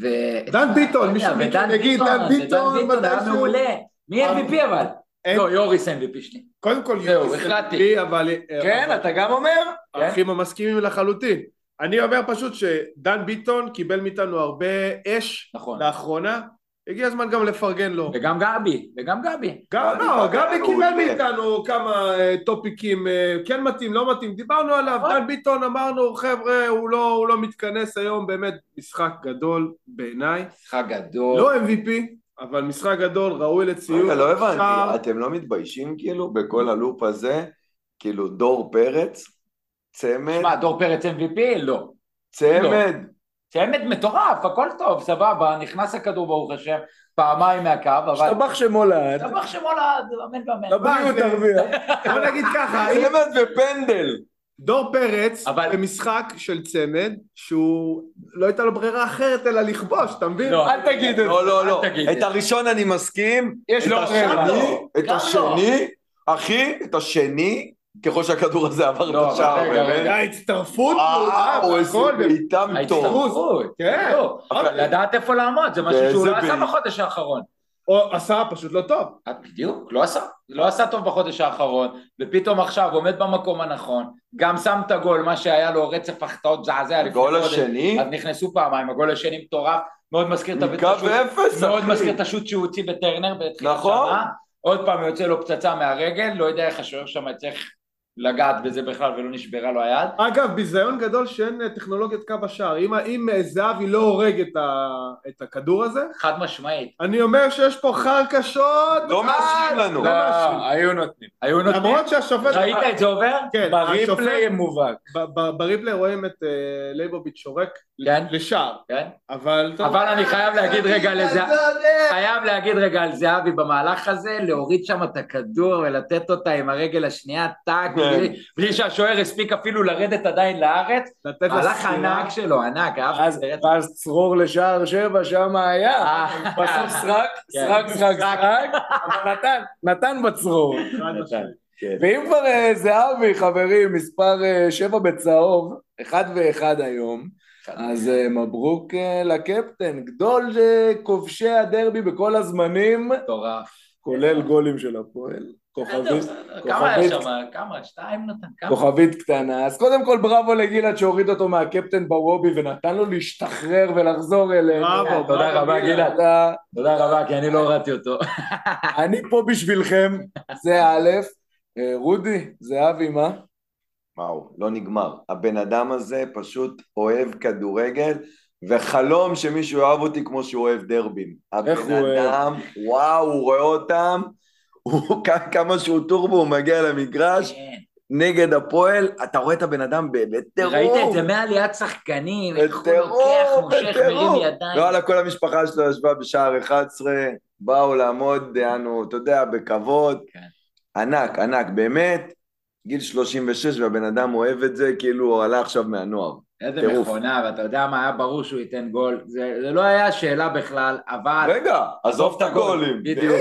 ו... דן ביטון, מישהו יגיד, דן ביטון, ודן ביטון היה. מעולה. מי MVP אבל? לא, יוריס MVP שלי. קודם כל, זהו, יוריס החלטתי. MVP, אבל... כן, אבל- אתה גם אומר? האחים המסכימים לחלוטין. אני אומר פשוט שדן ביטון קיבל מאיתנו הרבה אש נכון. לאחרונה, הגיע הזמן גם לפרגן לו. וגם גבי, וגם גבי. גם, לא, גבי הוא קיבל. מאיתנו כמה אה, טופיקים, אה, כן מתאים, לא מתאים, דיברנו עליו, נכון. דן ביטון אמרנו, חבר'ה, הוא לא, הוא לא מתכנס היום, באמת משחק גדול בעיניי. משחק גדול. לא MVP, אבל משחק גדול, ראוי לציון. רגע, לא. הבנתי, אתם לא מתביישים כאילו בכל הלופ הזה? כאילו דור פרץ, צמד, מה, דור פרץ MVP? לא. צמד, צמד מטורף, הכל טוב, סבבה, נכנס הכדור ברוך השם, פעמיים מהקו, אבל... השתבח שמו לעד. סבח שמולד, אמן ואמן. לבריאות תרוויח. [laughs] בוא נגיד ככה, [laughs] צמד ופנדל. דור פרץ אבל- במשחק של צמד, שהוא לא הייתה לו ברירה אחרת אלא לכבוש, אתה מבין? לא. אל תגיד את זה. לא, לא, לא. את הראשון אני מסכים, יש את לו השני, ברירה. את השני, אחי, את השני, ככל שהכדור הזה עבר לא, את השער, באמת. היה הצטרפות, אה, מעולה, או איזה בעיטה מטורף. ההצטרפות, כן. לא, אבל- לדעת איפה לעמוד, זה משהו שהוא לא עשה. בחודש האחרון. או עשה פשוט לא טוב. אה, בדיוק, לא עשה, לא עשה טוב בחודש האחרון, ופתאום עכשיו עומד במקום הנכון, גם שם את הגול, מה שהיה לו רצף החטאות מזעזע לפני הגול חודש, השני, אז נכנסו פעמיים, הגול השני מטורף, מאוד מזכיר את השוט- מקו אפס, מאוד. מזכיר את השוט שהוא הוציא בטרנר בתחילת נכון. שנה, עוד פעם יוצא לו פצצה מהרגל, לא יודע איך השוער שם צריך לגעת בזה בכלל ולא נשברה לו היד. אגב, ביזיון גדול שאין אה, טכנולוגיית קו השער. אם, אם אה, זהבי לא הורג את, ה, את הכדור הזה, חד משמעית. אני אומר שיש פה חרקשות. לא מאשרים לנו. לא מאשרים. היו נותנים. היו נותנים, למרות שהשופט... ראית את זה עובר? כן, בריפלי השופט... מובהק. ב replay רואים את אה, לייבוביץ' שורק כן. לשער, כן. אבל... אבל אני חייב להגיד רגע לזה, אתה יודע. חייב להגיד רגע על זהבי במהלך הזה, להוריד שם את הכדור ולתת אותה עם הרגל השנייה, טאק, בלי- בלי שהשוער הספיק אפילו לרדת עדיין לארץ, הלך. ענק שלו, ענק, אהבתי אז-. ואז צרור לשער שבע, שם היה. אה. בסוף סרק, כן. סרק, סרק, סרק, אבל נתן, נתן בצרור. כן. ואם כבר אה, זהבי, חברים, מספר אה, שבע בצהוב, אחד ואחד היום, אז מברוק לקפטן, גדול כובשי הדרבי בכל הזמנים, מטורף. כולל גולים של הפועל. כוכבית, כמה היה כוכבית. שם? כמה? שתיים נתן? כמה? כוכבית קטנה. אז קודם כל בראבו לגלעד שהוריד אותו מהקפטן בוובי ונתן לו להשתחרר ולחזור אלינו. בראבו, תודה רבה, גלעד. אתה- תודה רבה, כי אני לא הורדתי אותו. [laughs] אני פה בשבילכם, זה א', אה, רודי, זהבי, מה? וואו, לא נגמר. הבן אדם הזה פשוט אוהב כדורגל, וחלום שמישהו יאהב אותי כמו שהוא אוהב דרבים. איך הוא הבן אוהב? אדם, וואו, הוא רואה אותם, הוא, כמה שהוא טורבו, הוא מגיע למגרש, כן. נגד הפועל, אתה רואה את הבן אדם בטירוף. ראית את זה מעליית שחקנים, איך הוא לוקח, מושך. מרים ידיים. וואלה, כל המשפחה שלו ישבה בשער 11, באו לעמוד, אנו, אתה יודע, בכבוד. כן. ענק, ענק, באמת, גיל 36 והבן אדם אוהב את זה, כאילו הוא עלה עכשיו מהנוער. איזה טירוף. מכונה, ואתה יודע מה, היה ברור שהוא ייתן גול. זה זה לא היה שאלה בכלל, אבל רגע, עזוב את הגולים. בדיוק.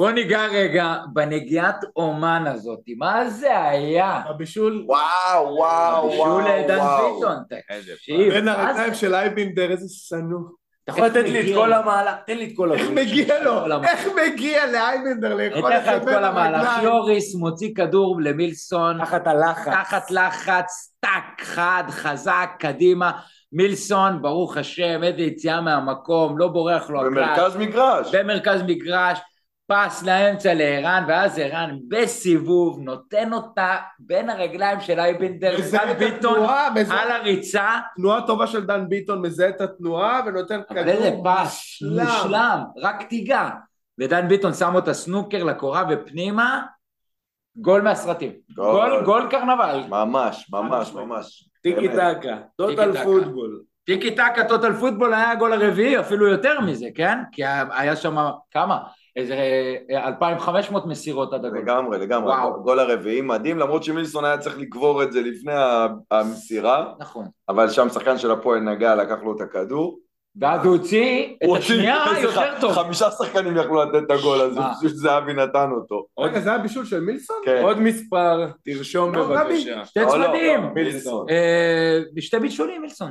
בוא ניגע רגע בנגיעת אומן הזאת. מה זה היה? הבישול וואו, וואו, וואו, דן וואו. ביטון, תקשיב. בין? הרגליים של אייבינדר, איזה שנוא. אתה יכול איך לתת לי את כל? המהלך, תן לי את כל איך הגול. מגיע לו? איך מגיע לאייבינדר אני לאכול אתן את כל המהלך. יוריס מוציא כדור למילסון, תחת הלחץ. תחת לחץ, טאק, חד, חזק, קדימה. מילסון, ברוך השם, איזה יציאה מהמקום, לא בורח לו הקלט. במרכז מגרש. במרכז מגרש, פס לאמצע לערן, ואז ערן בסיבוב נותן אותה בין הרגליים של אייבנדר, דן ביטון התנועה, מזהה- על הריצה, תנועה טובה של דן ביטון, מזהה את התנועה ונותן אבל איזה כדור פס, מושלם, רק תיגע. ודן ביטון שם אותה סנוקר לקורה ופנימה, גול מהסרטים. גול. גול, גול קרנבל. ממש, ממש, ממש. טיקי. טקה, טוטל. פוטבול. טיקי טקה טוטל פוטבול היה הגול הרביעי, אפילו יותר מזה, כן? כי היה שם כמה? איזה אה, 2,500 מסירות עד הגול. לגמרי, לגמרי. וואו. הגול הרביעי מדהים, למרות שמילסון היה צריך לקבור את זה לפני המסירה, נכון. אבל שם שחקן של הפועל נגע, לקח לו את הכדור. ואז הוא הוציא את השנייה יותר ח- טוב. חמישה שחקנים יכלו לתת את הגול הזה? פשוט זהבי נתן אותו. רגע, זה היה בישול של מילסון? כן. עוד מספר, תרשום לא, בבקשה. שתי לא, לא, צמדים. מילסון. אה, שתי בישולים, מילסון.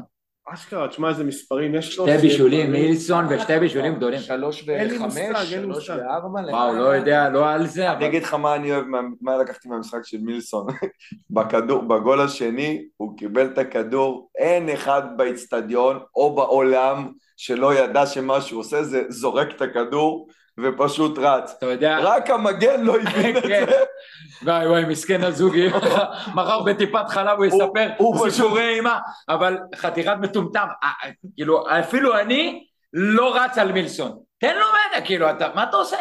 אשכרה, תשמע איזה מספרים, יש לו... שתי בישולים, מילסון ושתי בישולים גדולים. שלוש וחמש, שלוש. וארבע. וואו, לא יודע, לא על זה, אני אבל... אגיד לך מה אני אוהב, מה- מה לקחתי מהמשחק של מילסון. [laughs] בכדור, בגול השני, הוא קיבל את הכדור, אין אחד באיצטדיון או בעולם שלא ידע שמה שהוא עושה זה זורק את הכדור ופשוט רץ. אתה יודע... רק המגן לא הבין את כן. זה. וואי וואי, מסכן הזוגי, מחר בטיפת חלב הוא יספר סיפורי אימה, אבל חתיכת מטומטם, אה, אה, כאילו, אפילו אני לא רץ על מילסון. תן לו מנה, כאילו, אתה- מה אתה עושה?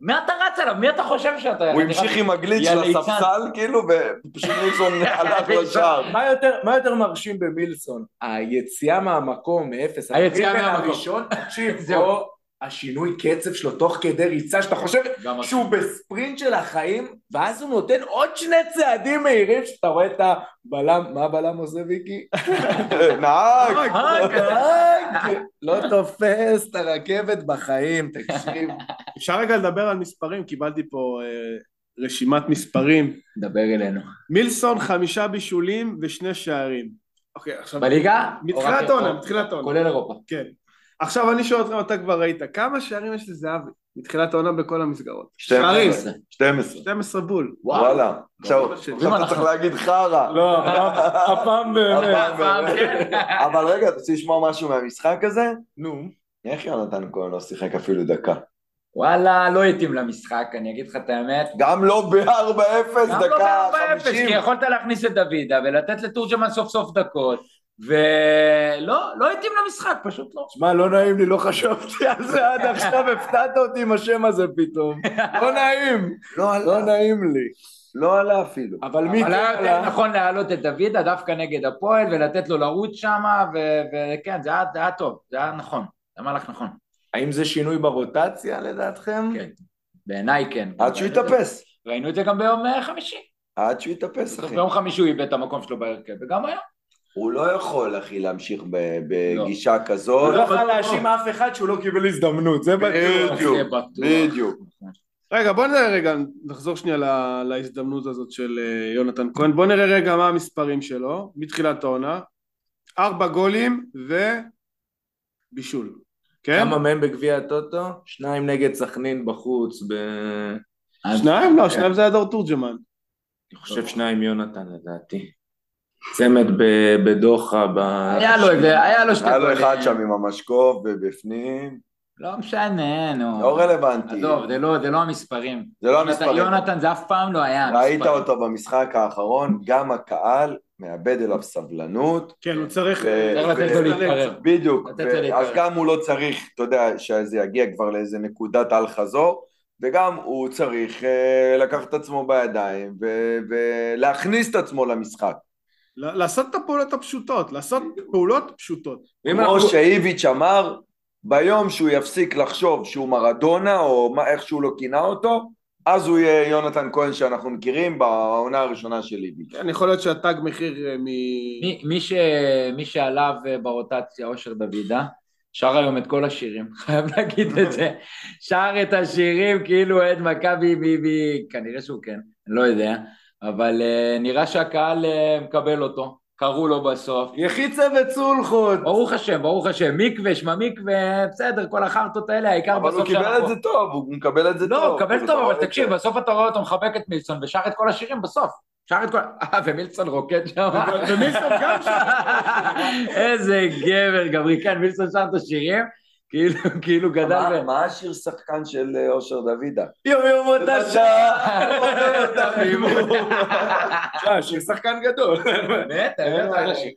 מה אתה רץ עליו? מי אתה חושב שאתה... הוא המשיך עם הגליץ' של. הספסל, כאילו, ופשוט מילסון [laughs] הלך לשער. מה יותר, מה יותר מרשים במילסון? היציאה מהמקום, מאפס. היציאה מהמקום. הראשון, [laughs] תקשיב, זהו. השינוי קצב שלו תוך כדי ריצה, שאתה חושב שהוא בספרינט של החיים, ואז הוא נותן עוד שני צעדים מהירים, שאתה רואה את הבלם, מה הבלם עושה ויקי? [laughs] נהג! נהג, לא תופס את הרכבת בחיים, תקשיב. [laughs] אפשר רגע לדבר על מספרים, קיבלתי פה אה, רשימת מספרים. דבר אלינו. מילסון חמישה בישולים ושני שערים. אוקיי, עכשיו... בליגה? מתחילת רק- העונה, או- מתחילת העונה. כולל אירופה. כן. עכשיו אני שואל אותך, אתה כבר ראית, כמה שערים יש לזהבי מתחילת העונה בכל המסגרות? 12. שערים. 12. 12 בול. וואלה. עכשיו אתה צריך להגיד חרא. לא, הפעם- [laughs] באמת. כן. אבל רגע, אתה רוצה לשמוע משהו מהמשחק הזה? נו. איך יונתן כהן לא שיחק אפילו דקה? וואלה, לא התאים למשחק, אני אגיד לך את האמת. גם לא ב-4-0 גם לא דקה ב-4-0, 50. כי יכולת להכניס את דוידה ולתת לתורג'מן סוף סוף דקות, ולא, לא התאים למשחק, פשוט לא. שמע, לא נעים לי, לא חשבתי על זה עד [laughs] עכשיו, הפתעת אותי עם השם הזה פתאום. לא נעים, לא לא עלה. נעים לי. לא עלה אפילו. אבל מי אבל היה כן יותר עלה? נכון להעלות את דוידה דווקא נגד הפועל ולתת לו לרוץ שם, וכן, זה היה- היה טוב, זה היה נכון, זה מהלך נכון. האם זה שינוי ברוטציה לדעתכם? כן. בעיניי כן. עד שהוא יתאפס. ראינו את זה גם ביום אה, חמישי. עד שהוא יתאפס, אחי. ביום חמישי הוא איבד את המקום שלו בהרכב, וגם היום. הוא לא יכול, אחי, להמשיך לא. בגישה הוא כזאת. לא יכול להאשים אף אחד שהוא לא קיבל הזדמנות, זה בטוח. בדיוק. רגע, בוא נראה רגע, נחזור שנייה לה- להזדמנות הזאת של אה, יונתן כהן. בוא נראה רגע מה המספרים שלו, מתחילת העונה. ארבע גולים ובישול. כן? כמה מהם בגביע הטוטו? שניים נגד סכנין בחוץ, ב... שניים? לא, שניים זה היה דור תורג'מן. אני חושב שניים יונתן לדעתי. צמד בדוחה, ב... היה לו איזה, היה לו שתי היה לו. אחד שם עם המשקוף ובפנים, לא משנה, נו. לא רלוונטי. עזוב, זה לא, זה לא המספרים. זה לא המספרים. יונתן זה אף פעם לא היה ראית המספרים. אותו במשחק האחרון, גם הקהל מאבד אליו סבלנות. כן, הוא צריך... ו- צריך לתת לו ו- להתקרב. בדיוק, לתת לו ו- להתקרב. אז גם הוא לא צריך, אתה יודע, שזה יגיע כבר לאיזה נקודת אל חזור, וגם הוא צריך אה, לקחת את עצמו בידיים ו- ולהכניס את עצמו למשחק. ל- לעשות את הפעולות הפשוטות, לעשות פעולות פשוטות. כמו שאיביץ' אמר, ביום שהוא יפסיק לחשוב שהוא מרדונה, או מה- איך שהוא לא כינה אותו, אז הוא יהיה יונתן כהן שאנחנו מכירים בעונה הראשונה של איביץ'. כן, יכול להיות שהתג מחיר אה, מ... מי, מי, ש, מי שעליו אה, ברוטציה, אושר דוידה, שר היום את כל השירים, [laughs] חייב להגיד את זה. שר את השירים כאילו אוהד מכבי, מי, כנראה שהוא כן, אני לא יודע, אבל uh, נראה שהקהל uh, מקבל אותו, קראו לו בסוף. יחיצה וצולחות. ברוך השם, ברוך השם, מקווה, שמע מקווה, בסדר, כל החרטות האלה, העיקר אבל הוא בסוף קיבל שאנחנו- את זה טוב, הוא מקבל את זה טוב. לא, הוא מקבל טוב, אבל תקשיב, זה. בסוף אתה רואה אותו מחבק את מילסון ושר את כל השירים בסוף. שר את כל... אה, ומילסון רוקד שם. ומילסון גם שר. איזה גבר, גברי, כן, מילסון שר את השירים, כאילו, כאילו גדל מה- השיר שחקן של אה, אושר דוידה? יום יום אותה שעה, אותה חימום. אה, שיר שחקן גדול. באמת, אחלה שיר.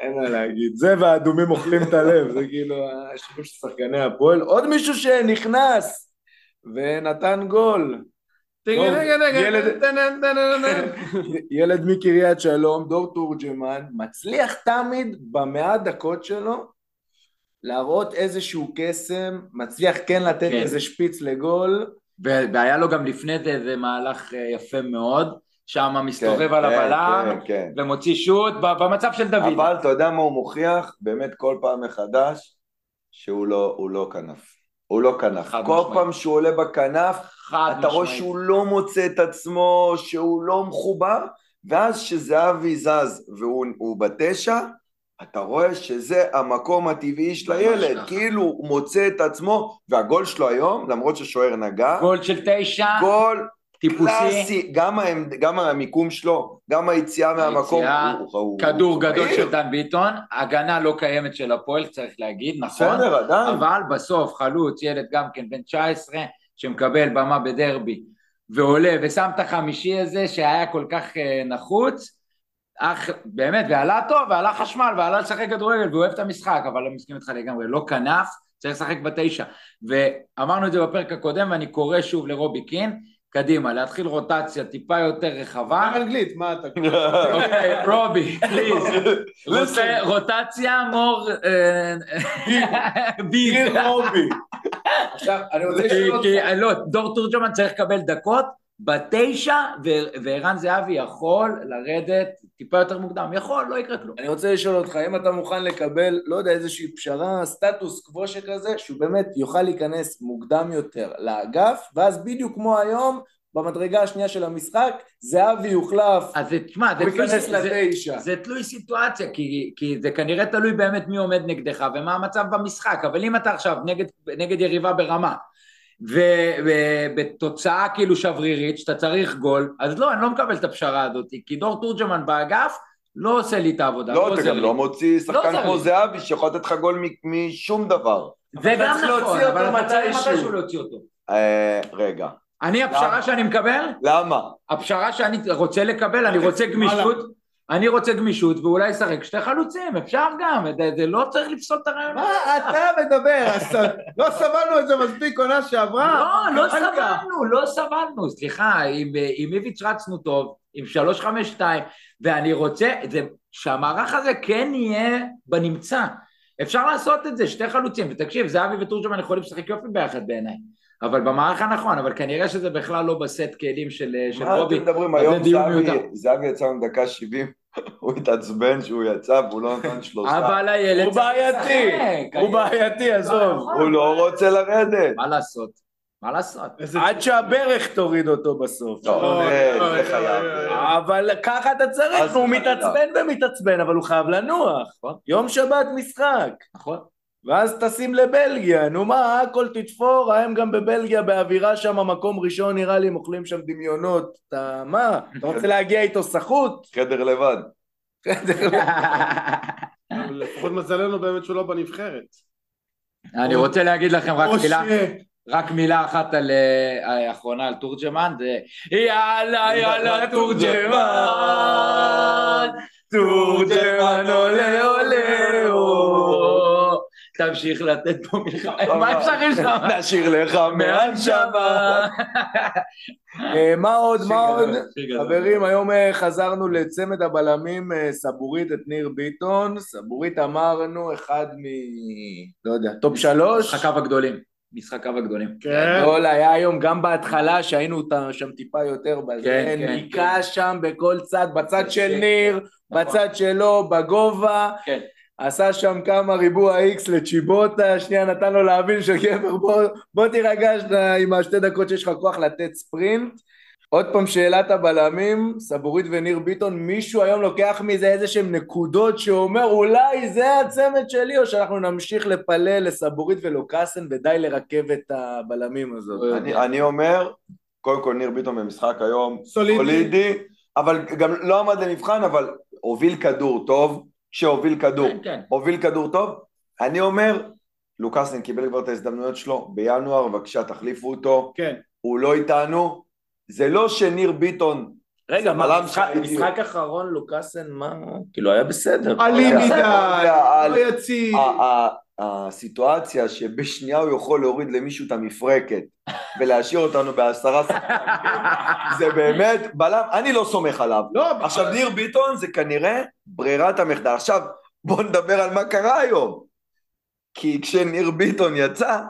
אין מה להגיד. זה והאדומים אוכלים את הלב, זה כאילו השירים של שחקני הפועל. עוד מישהו שנכנס ונתן גול. ילד מקריית שלום, דור תורג'מן, מצליח תמיד במאה דקות שלו להראות איזשהו קסם, מצליח כן לתת כן. איזה שפיץ לגול. והיה לו גם לפני זה איזה מהלך אה, יפה מאוד, שם מסתובב כן, על כן, הבלם, כן, כן. ומוציא שוט במצב של דוד. אבל אתה יודע מה הוא מוכיח? באמת כל פעם מחדש, שהוא לא, הוא לא כנף. הוא לא כנף. כל משמעית. פעם שהוא עולה בכנף, אתה רואה משמעית. שהוא לא מוצא את עצמו, שהוא לא מחובר, ואז כשזהבי זז והוא הוא בתשע, אתה רואה שזה המקום הטבעי של הילד. כאילו הוא מוצא את עצמו, והגול שלו היום, למרות ששוער נגע, גול של תשע, גול טיפוסי, קלאסי, גם, העמד- גם המיקום שלו, גם היציאה מהמקום, היציאה, הוא- הוא- כדור הוא גדול. של דן ביטון, הגנה לא קיימת של הפועל, צריך להגיד, נכון? בסדר, עדיין. אבל בסוף חלוץ, ילד גם כן בן 19, שמקבל במה בדרבי, ועולה ושם את החמישי הזה שהיה כל כך אה, נחוץ, אך באמת, ועלה טוב, ועלה חשמל, ועלה לשחק כדורגל, והוא אוהב את המשחק, אבל אני מסכים איתך לגמרי, לא כנף, צריך לשחק בתשע. ואמרנו את זה בפרק הקודם, ואני קורא שוב לרובי קין, קדימה, להתחיל רוטציה טיפה יותר רחבה. גם אנגלית, מה אתה... [laughs] אוקיי, רובי, פליז. [laughs] רוטציה מור [laughs] ביג. קיר רובי. עכשיו, אני רוצה לשאול אותך. לא, דור תורג'מן צריך לקבל דקות בתשע, וערן זהבי יכול לרדת טיפה יותר מוקדם. יכול, לא יקרה כלום. אני רוצה לשאול אותך, אם אתה מוכן לקבל, לא יודע, איזושהי פשרה, סטטוס קוו שכזה, שהוא באמת יוכל להיכנס מוקדם יותר לאגף, ואז בדיוק כמו היום, במדרגה השנייה של המשחק, זהבי יוחלף, אז תשמע, זה תלוי- זה-. זה תלוי סיטואציה, כי, כי זה כנראה תלוי באמת מי עומד נגדך ומה המצב במשחק, אבל אם אתה עכשיו נגד, נגד יריבה ברמה, ובתוצאה כאילו שברירית, שאתה צריך גול, אז לא, אני לא מקבל את הפשרה הזאת, כי דור תורג'מן באגף לא עושה לי את העבודה, לא, אתה עוזר גם לי. לא מוציא עוזר שחקן. כמו זהבי שיכול לתת לך גול משום דבר. זה אתה גם נכון, אבל אתה צריך מתישהו. מתישהו להוציא אותו. אה, רגע, אני, הפשרה שאני מקבל, למה? הפשרה שאני רוצה לקבל, אני רוצה גמישות, אני רוצה גמישות, ואולי לשחק שתי חלוצים, אפשר גם, זה, זה לא צריך לפסול את הרעיון. מה אתה מדבר? לא סבלנו את זה מספיק עונה שעברה? לא, לא. סבלנו, לא סבלנו, סליחה, עם, עם איביץ' רצנו טוב, עם 352, ואני רוצה זה, שהמערך הזה כן יהיה בנמצא. אפשר לעשות את זה, שתי חלוצים, ותקשיב, זהבי ותורג'מן יכולים לשחק יופי ביחד בעיניי. אבל במערך הנכון, אבל כנראה שזה בכלל לא בסט כלים של, של מה רובי. אתם מדברים? היום. זהבי יצא לנו דקה 70, הוא התעצבן שהוא יצא והוא לא נתן שלושה. אבל הילד הוא צריך בעייתי, לשחק. הוא בעייתי, עזוב. הוא לא רוצה לרדת. מה לעשות? מה לעשות? עד שהברך תוריד אותו בסוף. לא, זה- חייב. אוי, אוי. אבל ככה אתה צריך, אז הוא. מתעצבן ומתעצבן, אבל הוא חייב לנוח. נכון. יום שבת משחק. נכון? ואז טסים לבלגיה, נו מה, הכל תתפור, הם גם בבלגיה באווירה שם, מקום ראשון נראה לי, הם אוכלים שם דמיונות. אתה מה, אתה רוצה להגיע איתו סחוט? חדר לבד. אבל לפחות מזלנו באמת שהוא לא בנבחרת. אני רוצה להגיד לכם רק מילה, רק מילה אחת על אה, האחרונה על תורג'מן, זה יאללה יאללה תורג'מן, תורג'מן עולה עולה. תמשיך לתת פה מלחמה, מה אפשר שם? נשאיר לך מהנשמה. אה, מה עוד, מה עוד? חברים, היום אה, חזרנו לצמד הבלמים אה, סבורית את ניר ביטון. סבורית אמרנו, אחד מ... לא יודע, טופ שלוש. משחקיו הגדולים, משחקיו הגדולים. כן. גדול היה היום גם בהתחלה שהיינו שם טיפה יותר בזה, כן, כן, ניקה שם בכל צד, בצד של כן, ניר, נכון. בצד שלו, בגובה, כן. עשה שם כמה ריבוע איקס לצ'יבוטה, שנייה נתן לו להבין שגבר בוא, בוא תירגע עם השתי דקות שיש לך כוח לתת ספרינט. עוד פעם שאלת הבלמים, סבורית וניר ביטון, מישהו היום לוקח מזה איזה שהם נקודות שאומר אולי זה הצמד שלי או שאנחנו נמשיך לפלל לסבורית ולוקאסן ודי לרכב את הבלמים הזאת. אני, אני אומר, קודם כל ניר ביטון במשחק היום סולידי. סולידי, אבל גם לא עמד למבחן, אבל הוביל כדור טוב, כשהוביל כדור, כן, כן. הוביל כדור טוב, אני אומר, לוקאסן קיבל כבר את ההזדמנויות שלו, בינואר, בבקשה תחליפו אותו, כן. הוא לא איתנו, זה לא שניר ביטון, רגע, מה, משחק- משחק אחרון לוקאסן, מה? כאילו היה בסדר. היה- מדי, לא יציב. הסיטואציה שבשנייה הוא יכול להוריד למישהו את המפרקת ולהשאיר אותנו בעשרה שחקנים, זה באמת בלם, אני לא סומך עליו. לא, עכשיו ניר ביטון זה כנראה ברירת המחדל. עכשיו בואו נדבר על מה קרה היום. כי כשניר ביטון יצא,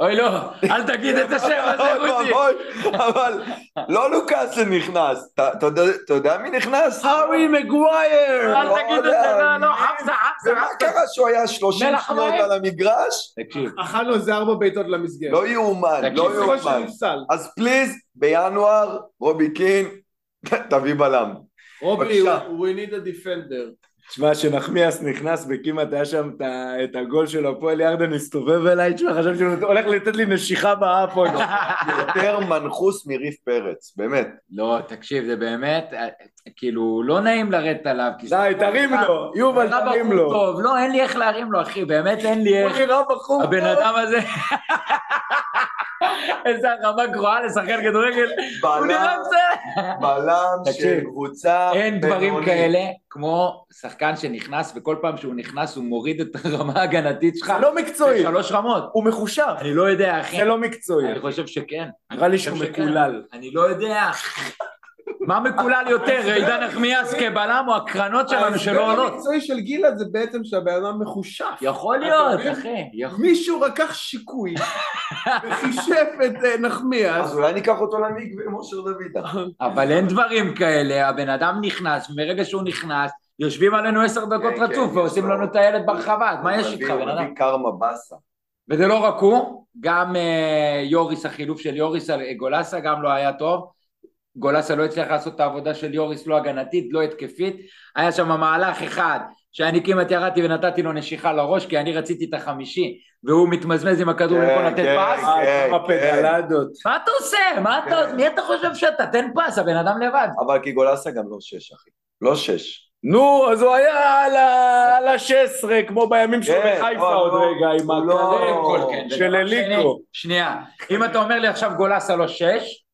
אוי לא, אל תגיד את השם הזה. ואבוי, אבל לא לוקאסן נכנס, אתה- יודע- מי נכנס? הארי מגווייר! אל תגיד את זה, לא, לא, חמסה, חמסה, ומה. קרה שהוא היה 30 מלח שניות. על המגרש? תקשיב, אכלנו איזה ארבע בעיטות למסגרת. לא יאומן, לא יאומן. אז פליז, בינואר, רובי קין, [laughs] תביא בלם. רובי, we need a defender. תשמע, שנחמיאס נכנס וכמעט היה שם את הגול של הפועל ירדן, הסתובב אליי, תשמע, חשבתי שהוא הולך לתת לי נשיכה באף לא. [laughs] יותר מנחוס מריף פרץ, באמת. לא, תקשיב, זה באמת, כאילו, לא נעים לרדת עליו. די, תרים לו, יובל, תרים לו. טוב, לא, אין לי איך להרים לו, אחי, באמת אין לי הוא איך. נראה בחור הבן טוב. אדם הזה, [laughs] איזה הרמה גרועה לשחקן כדורגל, הוא בלם. בלם של קבוצה אין דברים בינונית. כאלה כמו שחקן שנכנס, וכל פעם שהוא נכנס הוא מוריד את הרמה ההגנתית שלך זה לא מקצועי, בשלוש רמות. הוא מחושב. אני לא יודע, אחי. זה לא מקצועי. אני חושב שכן. נראה לי שהוא. מקולל. אני לא יודע. מה מקולל יותר, עידן נחמיאס כבלם או הקרנות שלנו שלא ההסבר עולות? המקצועי של גילה זה בעצם שהבן אדם מחושף. יכול להיות? אחי. מישהו לקח שיקוי וחישף את אה, נחמיאס. אז אולי ניקח אותו למקווה עם אושר דוידה. אבל אין דברים כאלה, הבן אדם נכנס, ומרגע שהוא נכנס, יושבים עלינו עשר דקות כן, רצוף כן, ועושים יש לו- לנו את הילד ברחבה, אז מה יש איתך, בן אדם? קרמה באסה. וזה לא רק הוא, גם אה, יוריס, החילוף של יוריס על גולסה גם לא היה טוב. גולסה לא הצליח לעשות את העבודה של יוריס, לא הגנתית, לא התקפית. היה שם מהלך אחד, שאני כמעט ירדתי ונתתי לו נשיכה לראש, כי אני רציתי את החמישי, והוא מתמזמז עם הכדור כן, במקום לתת כן. פס. אה, כן, כמה כן. פדלדות. מה אתה עושה? מה אתה... כן. מי אתה חושב שאתה? תן פס, הבן אדם לבד. אבל כי גולסה גם לא שש, אחי. לא שש. נו, אז הוא היה על ה- על ה-16, כמו בימים שלו כן, בחיפה לא, עוד לא, רגע, עם לא- כן. של אליקו. שני, שנייה, אם אתה אומר לי עכשיו גולסה לא שש,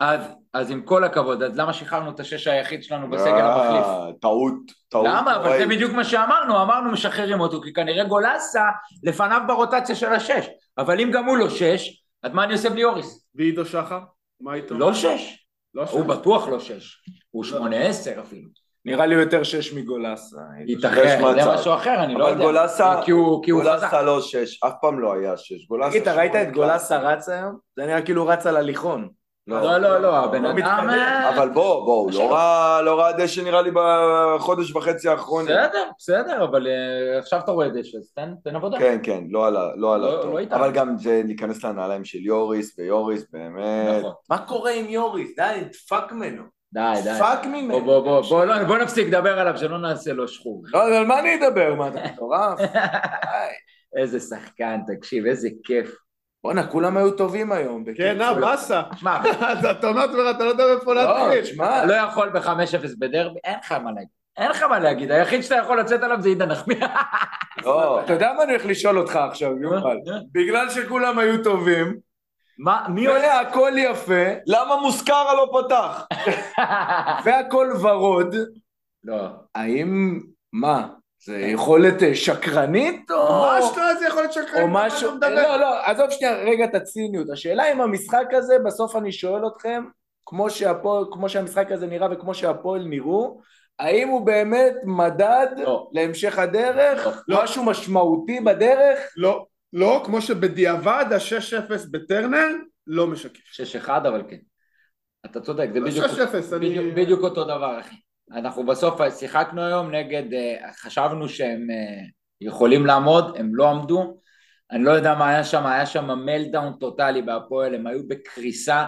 אז, אז עם כל הכבוד, אז למה שחררנו את השש היחיד שלנו בסגל המחליף? אה, טעות, טעות. למה? אבל זה. בדיוק מה שאמרנו, אמרנו משחררים אותו, כי כנראה גולסה לפניו ברוטציה של השש, אבל אם גם הוא לא שש, אז מה אני עושה בלי אוריס? ועידו שחר? מה איתו? לא שש, לא הוא בטוח לא שש, הוא שמונה עשר אפילו. נראה לי יותר שש מגולסה. ייתכן. זה משהו אחר, אני לא אבל יודע. גולסה, כי הוא כי הוא. גולסה לא שש, אף פעם לא היה שש. גולסה תגיד, אתה ראית שמונה את גולסה רץ היום? זה נראה כאילו הוא רץ על הליכון. לא, לא, לא, הבן לא אדם... אבל בוא, בוא, הוא לא ראה- לא ראה דשא נראה לי בחודש וחצי האחרונים. בסדר, בסדר, אבל אה, עכשיו אתה רואה דשא, אז תן- תן עבודה. כן, כן, לא עלה, לא עלה לא-. לא. אבל גם זה להיכנס לנעליים של יוריס, ויוריס באמת... נכון. מה קורה עם יוריס? די, דפק ממנו. די, די. פאק בוא, ממנו. בוא, בוא, בוא, לא, בוא נפסיק לדבר עליו, שלא נעשה לו שחור. לא, על מה אני אדבר? מה, אתה מטורף? [laughs] איזה שחקן, תקשיב, איזה כיף. בואנה, כולם היו טובים היום. כן, אה, באסה. שמע, [laughs] אתה אומר, אתה לא יודע איפה לא, להתחיל. תשמע, לא יכול ב-5-0 בדרבי, אין לך מה להגיד. אין לך מה להגיד, היחיד שאתה יכול לצאת עליו זה עידן נחמיאס. [laughs] לא, אתה יודע מה אני הולך לשאול אותך עכשיו, יובל? בגלל שכולם היו טובים, מה, מי עולה? והכל יפה, למה מוסקרה לא פתח? [laughs] והכל ורוד, לא. האם, מה, זה יכולת אה, שקרנית או... ממש לא, זה יכול להיות שקרן. או מה משהו? לא, לא, עזוב שנייה רגע את הציניות, השאלה אם המשחק הזה, בסוף אני שואל אתכם, כמו, שהפועל, כמו שהמשחק הזה נראה וכמו שהפועל נראו, האם הוא באמת מדד לא. להמשך הדרך? לא. משהו משמעותי בדרך? לא, לא, כמו שבדיעבד ה-6-0 בטרנר לא משקף. 6-1, אבל כן. אתה צודק, זה בדיוק, 6-0, אני... בדיוק, בדיוק אותו דבר, אחי. אנחנו בסוף שיחקנו היום נגד, אה, חשבנו שהם אה, יכולים לעמוד, הם לא עמדו. אני לא יודע מה היה שם, היה שם מלדאון טוטאלי בהפועל, הם היו בקריסה.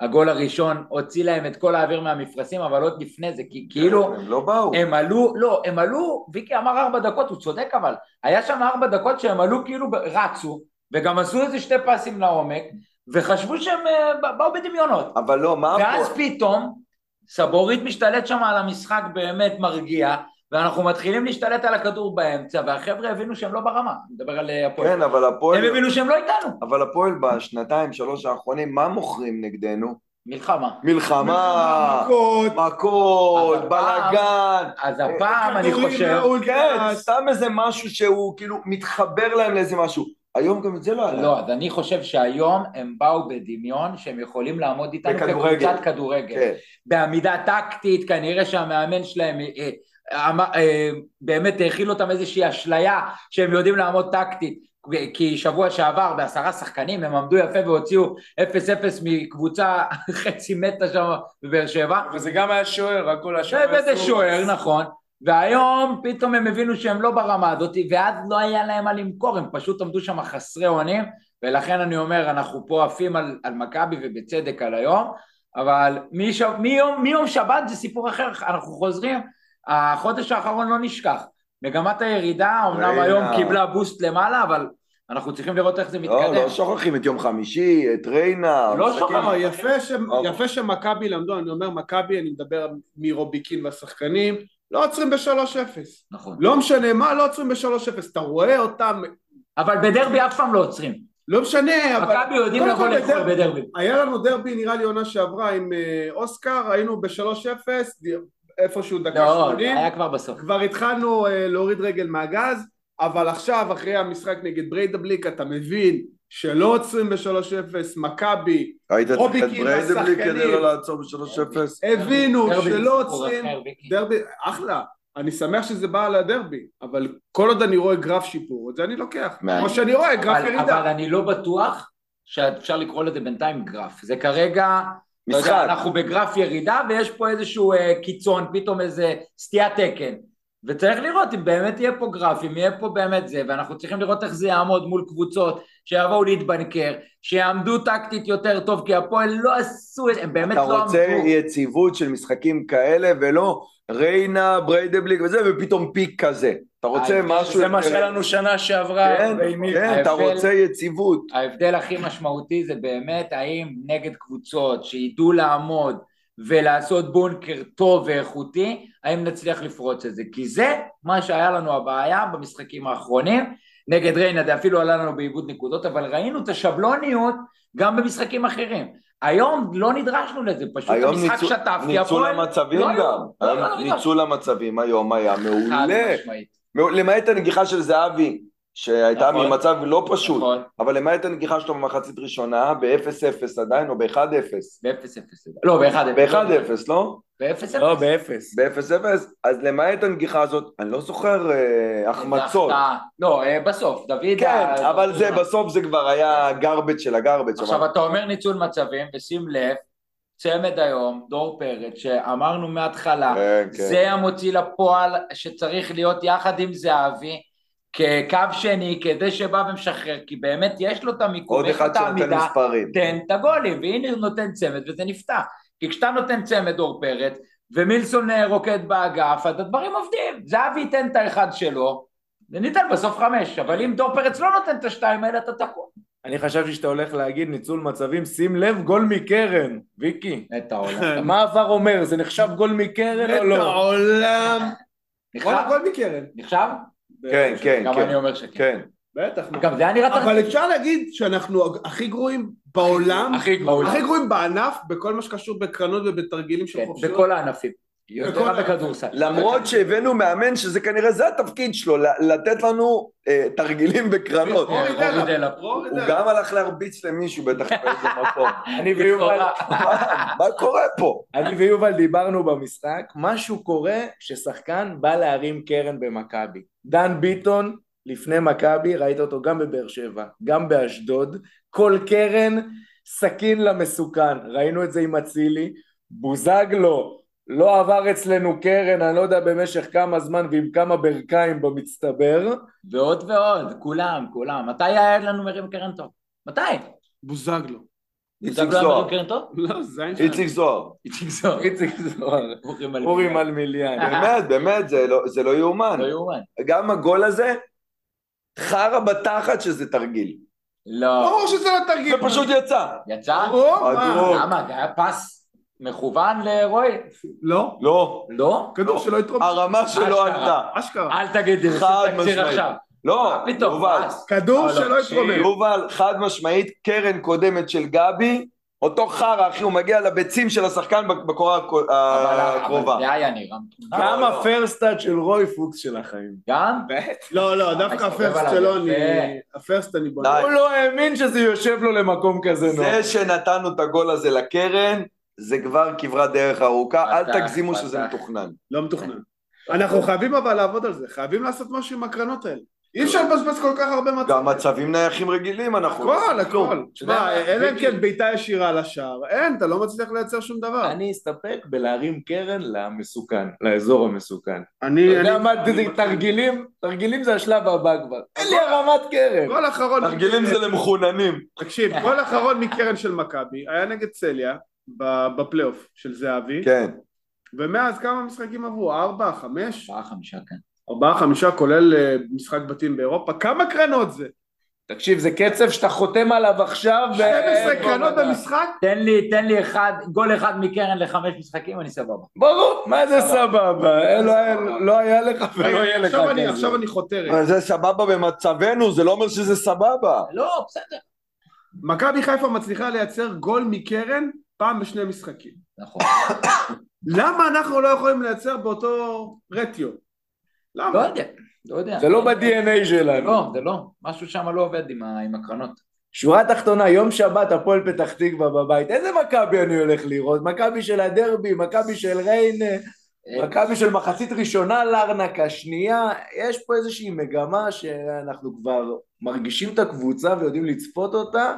הגול הראשון הוציא להם את כל האוויר מהמפרשים, אבל עוד לפני זה, כי כאילו... הם לא באו. הם עלו, לא, הם עלו, ויקי אמר ארבע דקות, הוא צודק אבל, היה שם ארבע דקות שהם עלו כאילו, רצו, וגם עשו איזה שתי פסים לעומק, וחשבו שהם אה, באו בדמיונות. אבל לא, מה ואז פה? פתאום, סבורית משתלט שם על המשחק באמת מרגיע, ואנחנו מתחילים להשתלט על הכדור באמצע, והחבר'ה הבינו שהם לא ברמה, אני מדבר על אה, הפועל. כן, אבל הם הפועל... הבינו שהם לא איתנו. אבל הפועל בשנתיים, שלוש האחרונים, מה מוכרים נגדנו? מלחמה. מלחמה, מכות, מכות, בלאגן. אז הפעם אני חושב... כן, סתם איזה משהו שהוא כאילו מתחבר להם לאיזה משהו. היום גם את זה לא היה. לא, אז אני חושב שהיום הם באו בדמיון שהם יכולים לעמוד איתנו. כקבוצת כדורגל. כן. בעמידה טקטית, כנראה שהמאמן שלהם אה, אה, אה, באמת האכיל אותם איזושהי אשליה שהם יודעים לעמוד טקטית. כי שבוע שעבר בעשרה שחקנים הם עמדו יפה והוציאו 0-0 מקבוצה [laughs] חצי מתה שם בבאר שבע. וזה גם היה שוער, הכל השוער. וזה שוער, נכון. והיום פתאום הם הבינו שהם לא ברמה הזאת, ואז לא היה להם מה למכור, הם פשוט עמדו שם חסרי אונים, ולכן אני אומר, אנחנו פה עפים על, על מכבי ובצדק על היום, אבל מיום, מיום שבת זה סיפור אחר, אנחנו חוזרים, החודש האחרון לא נשכח. מגמת הירידה, אמנם. היום קיבלה בוסט למעלה, אבל אנחנו צריכים לראות איך זה לא, מתקדם. לא שוכחים את יום חמישי, את ריינה. לא שוכחים. לא, יפה, ש... אוקיי. יפה שמכבי למדו, אני אומר מכבי, אני מדבר מרוביקין והשחקנים, לא עוצרים ב-3-0. נכון. לא משנה מה, לא עוצרים ב-3-0. אתה רואה אותם, אבל בדרבי אף פעם לא עוצרים. לא משנה, אבל... מכבי יודעים לבוא לאכול בדרבי-. היה לנו דרבי נראה לי עונה שעברה עם אה, אוסקר, היינו ב-3-0, איפשהו דקה לא, 80, היה כבר בסוף. כבר התחלנו אה, להוריד רגל מהגז, אבל עכשיו אחרי המשחק נגד בריידבליק אתה מבין שלא עוצרים ב-3-0, מכבי היית צריך את והשחקנים. כדי לא לעצור ב-3-0? הבינו שלא עוצרים. דרבי, אחלה, אני שמח שזה בא על הדרבי, אבל כל עוד אני רואה גרף שיפור, את זה אני לוקח. כמו שאני רואה גרף אבל, אבל ירידה. אני לא בטוח שאפשר לקרוא לזה בינתיים גרף. זה כרגע, משחק. אנחנו בגרף ירידה ויש פה איזשהו אה, קיצון, פתאום איזה סטיית תקן. וצריך לראות אם באמת יהיה פה גרף, אם יהיה פה באמת זה, ואנחנו צריכים לראות איך זה יעמוד מול קבוצות שיבואו להתבנקר, שיעמדו טקטית יותר טוב, כי הפועל לא עשו את זה, הם באמת אתה לא רוצה עמדו. יציבות של משחקים כאלה, ולא ריינה, בריידבליק וזה, ופתאום פיק כזה. אתה רוצה משהו... זה מה שהיה לנו שנה שעברה. כן, כן, אתה רוצה יציבות. ההבדל הכי משמעותי זה באמת האם נגד קבוצות שידעו לעמוד ולעשות בונקר טוב ואיכותי, האם נצליח לפרוץ את זה. כי זה מה שהיה לנו הבעיה במשחקים האחרונים. נגד ריינה זה אפילו עלה לנו בעיבוד נקודות, אבל ראינו את השבלוניות גם במשחקים אחרים. היום לא נדרשנו לזה, פשוט המשחק ניצול- שטף, כי ניצול. המצבים לא גם. לא, לא, לא. ניצול המצבים היום היה. מעולה. למעט הנגיחה של זהבי, שהייתה נכון. ממצב לא פשוט, נכון, אבל למעט הנגיחה שלו במחצית ראשונה, ב-0-0 עדיין, או ב-1-0. ב-0-0. לא, ב-1-0. ב-1-0, לא? ב-0-0. לא, באפס. ב-0-0, אז למעט הנגיחה הזאת, אני לא זוכר אה, החמצות. לא, אה, בסוף, דוד... כן, ה- אבל זה, בסוף זה כבר היה גרבג' של הגרבג'. עכשיו אתה אומר ניצול מצבים, ושים לב, צמד היום, דור פרץ, שאמרנו מההתחלה, כן, כן. זה המוציא לפועל שצריך להיות יחד עם זהבי, כקו שני, כדי שבא ומשחרר, כי באמת יש לו את המיקום, עוד יש לו אחד את שנותן העמידה, מספרים. תן את הגולים, והנה הוא נותן צמד וזה נפתח. כי כשאתה נותן צמד דור פרץ, ומילסון רוקד באגף, אז הדברים עובדים. זהבי ייתן את האחד שלו, וניתן בסוף חמש, אבל אם דור פרץ לא נותן את השתיים האלה, אתה תקוע. אני חשבתי שאתה הולך להגיד ניצול מצבים, שים לב, גול מקרן. ויקי, את העולם. [laughs] מה עבר אומר? זה נחשב גול מקרן או את לא? העולם. נחשב? הכל מקרן. נחשב? כן, כן, גם אני כן. אומר שכן. כן. בטח. גם זה היה נראה אבל. אפשר להגיד שאנחנו הכי גרועים בעולם. הכי גרועים בענף, בכל מה שקשור בקרנות ובתרגילים של כן, חופשיות. בכל הענפים. יותר בכדורסל. למרות שהבאנו מאמן שזה כנראה זה התפקיד שלו, לתת לנו אה, תרגילים בקרנות. אורי הוא. גם הלך להרביץ למישהו בטח [laughs] באיזה מקום. אני ויובל, מה קורה פה? אני ויובל דיברנו במשחק, משהו קורה כששחקן בא להרים קרן במכבי. דן ביטון, לפני מכבי, ראית אותו גם בבאר שבע, גם באשדוד, כל קרן, סכין למסוכן. ראינו את זה עם אצילי, בוזגלו, לא עבר אצלנו קרן, אני לא יודע במשך כמה זמן ועם כמה ברכיים במצטבר. ועוד ועוד, כולם, כולם. מתי היה לנו מרים קרן טוב? מתי? בוזגלו. איציק זוהר. לא, זין שלנו. איציק זוהר. איציק זוהר. איציק זוהר, אורי מלמיליאן. [laughs] באמת, באמת, זה לא- זה לא יאומן. לא יאומן. גם הגול הזה, חרא בתחת שזה תרגיל. לא. ברור שזה לא תרגיל. זה פשוט יצא. יצא? ברור. למה? זה היה פס מכוון לרועי? לא. לא, לא? כדור לא. שלא יתרום. הרמה שלו. עלתה. אשכרה. אל תגיד לי, זה חד משמעית. לא? יובל. כדור לא, לא, שלא. יתרומם. יובל, חד משמעית, קרן קודמת של גבי, אותו חרא, אחי, הוא מגיע לביצים של השחקן בקורה הקרובה. אבל זה היה נראה. גם לא. הפרסטאט של רוי פוקס של החיים. גם? לא, לא, דווקא מסתובב הפרסט שלו. הפרסט אני בונה. הוא לא האמין שזה יושב לו למקום כזה נוח. זה שנתנו את הגול הזה לקרן, זה כבר כברת דרך ארוכה, אל תגזימו. שזה מתוכנן. לא מתוכנן. אנחנו חייבים אבל לעבוד על זה, חייבים לעשות משהו עם הקרנות האלה. אי אפשר לבזבז כל כך הרבה מצבים. גם מצבים נייחים רגילים אנחנו... הכל. הכל. תשמע, יודע אלא אם כן בעיטה ישירה לשער, אין, אתה לא מצליח לייצר שום דבר. אני אסתפק בלהרים קרן למסוכן, לאזור המסוכן. אתה אני... יודע אני- מה, תרגילים, תרגילים זה השלב הבא כבר. אין לי הרמת קרן. גול אחרון... תרגילים זה למחוננים. תקשיב, גול אחרון מקרן של מכבי היה נגד צליה בפלייאוף של זהבי, כן. ומאז כמה משחקים עברו? ארבע, חמש? ארבעה חמישה כן. ארבעה, חמישה, כולל אה, משחק בתים באירופה. כמה קרנות זה? תקשיב, זה קצב שאתה חותם עליו עכשיו. ו- 12 בוא קרנות. במשחק? תן לי, תן לי אחד, גול אחד מקרן לחמש משחקים, אני סבבה. ברור, מה זה סבבה? אה, לא היה- לא היה לך ולא יהיה לך עכשיו אני- כזה. עכשיו אני חותר. אבל זה סבבה במצבנו, זה לא אומר שזה סבבה. לא, בסדר. מכבי חיפה מצליחה לייצר גול מקרן פעם בשני משחקים. נכון. למה אנחנו לא יכולים לייצר באותו רטיו? לא למה? יודע, לא יודע. זה לא ב-DNA שלנו. לא, זה לא. משהו שם לא עובד עם ה- עם הקרנות. שורה תחתונה, יום שבת, הפועל פתח תקווה בבית. איזה מכבי אני הולך לראות? מכבי של הדרבי, מכבי של ריינה, מכבי של מחצית ראשונה לארנקה, שנייה. יש פה איזושהי מגמה שאנחנו כבר מרגישים את הקבוצה ויודעים לצפות אותה,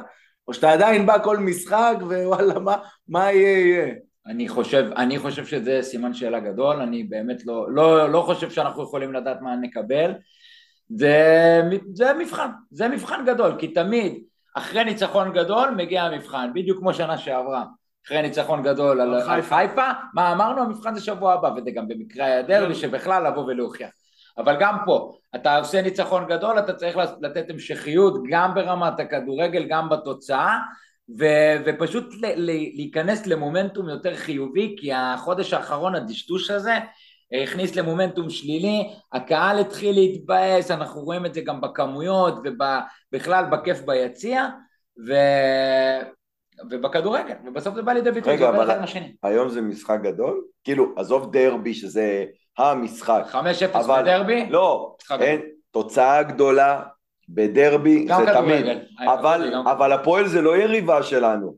או שאתה עדיין בא כל משחק ווואלה, מה, מה יהיה יהיה. אני חושב, אני חושב שזה סימן שאלה גדול, אני באמת לא, לא, לא חושב שאנחנו יכולים לדעת מה נקבל. זה, זה מבחן, זה מבחן גדול, כי תמיד אחרי ניצחון גדול מגיע המבחן, בדיוק כמו שנה שעברה. אחרי ניצחון גדול על, חיפה. חיפה, מה אמרנו? המבחן זה שבוע הבא, וזה גם במקרה היה דרבי, שבכלל לבוא ולהוכיח. אבל גם פה, אתה עושה ניצחון גדול, אתה צריך לתת המשכיות גם ברמת הכדורגל, גם בתוצאה, ו- ופשוט ל- ל- להיכנס למומנטום יותר חיובי, כי החודש האחרון, הדשדוש הזה, הכניס למומנטום שלילי, הקהל התחיל להתבאס, אנחנו רואים את זה גם בכמויות ובכלל בכיף ביציע, ו... ובכדורגל, ובסוף זה בא לידי ביטוי, רגע, אבל-. היום זה משחק גדול? כאילו, עזוב דרבי שזה המשחק. 5-0 אבל- בדרבי? לא, אין, תוצאה גדולה, בדרבי זה תמיד. כדורגל. אבל, אבל הפועל זה לא יריבה שלנו.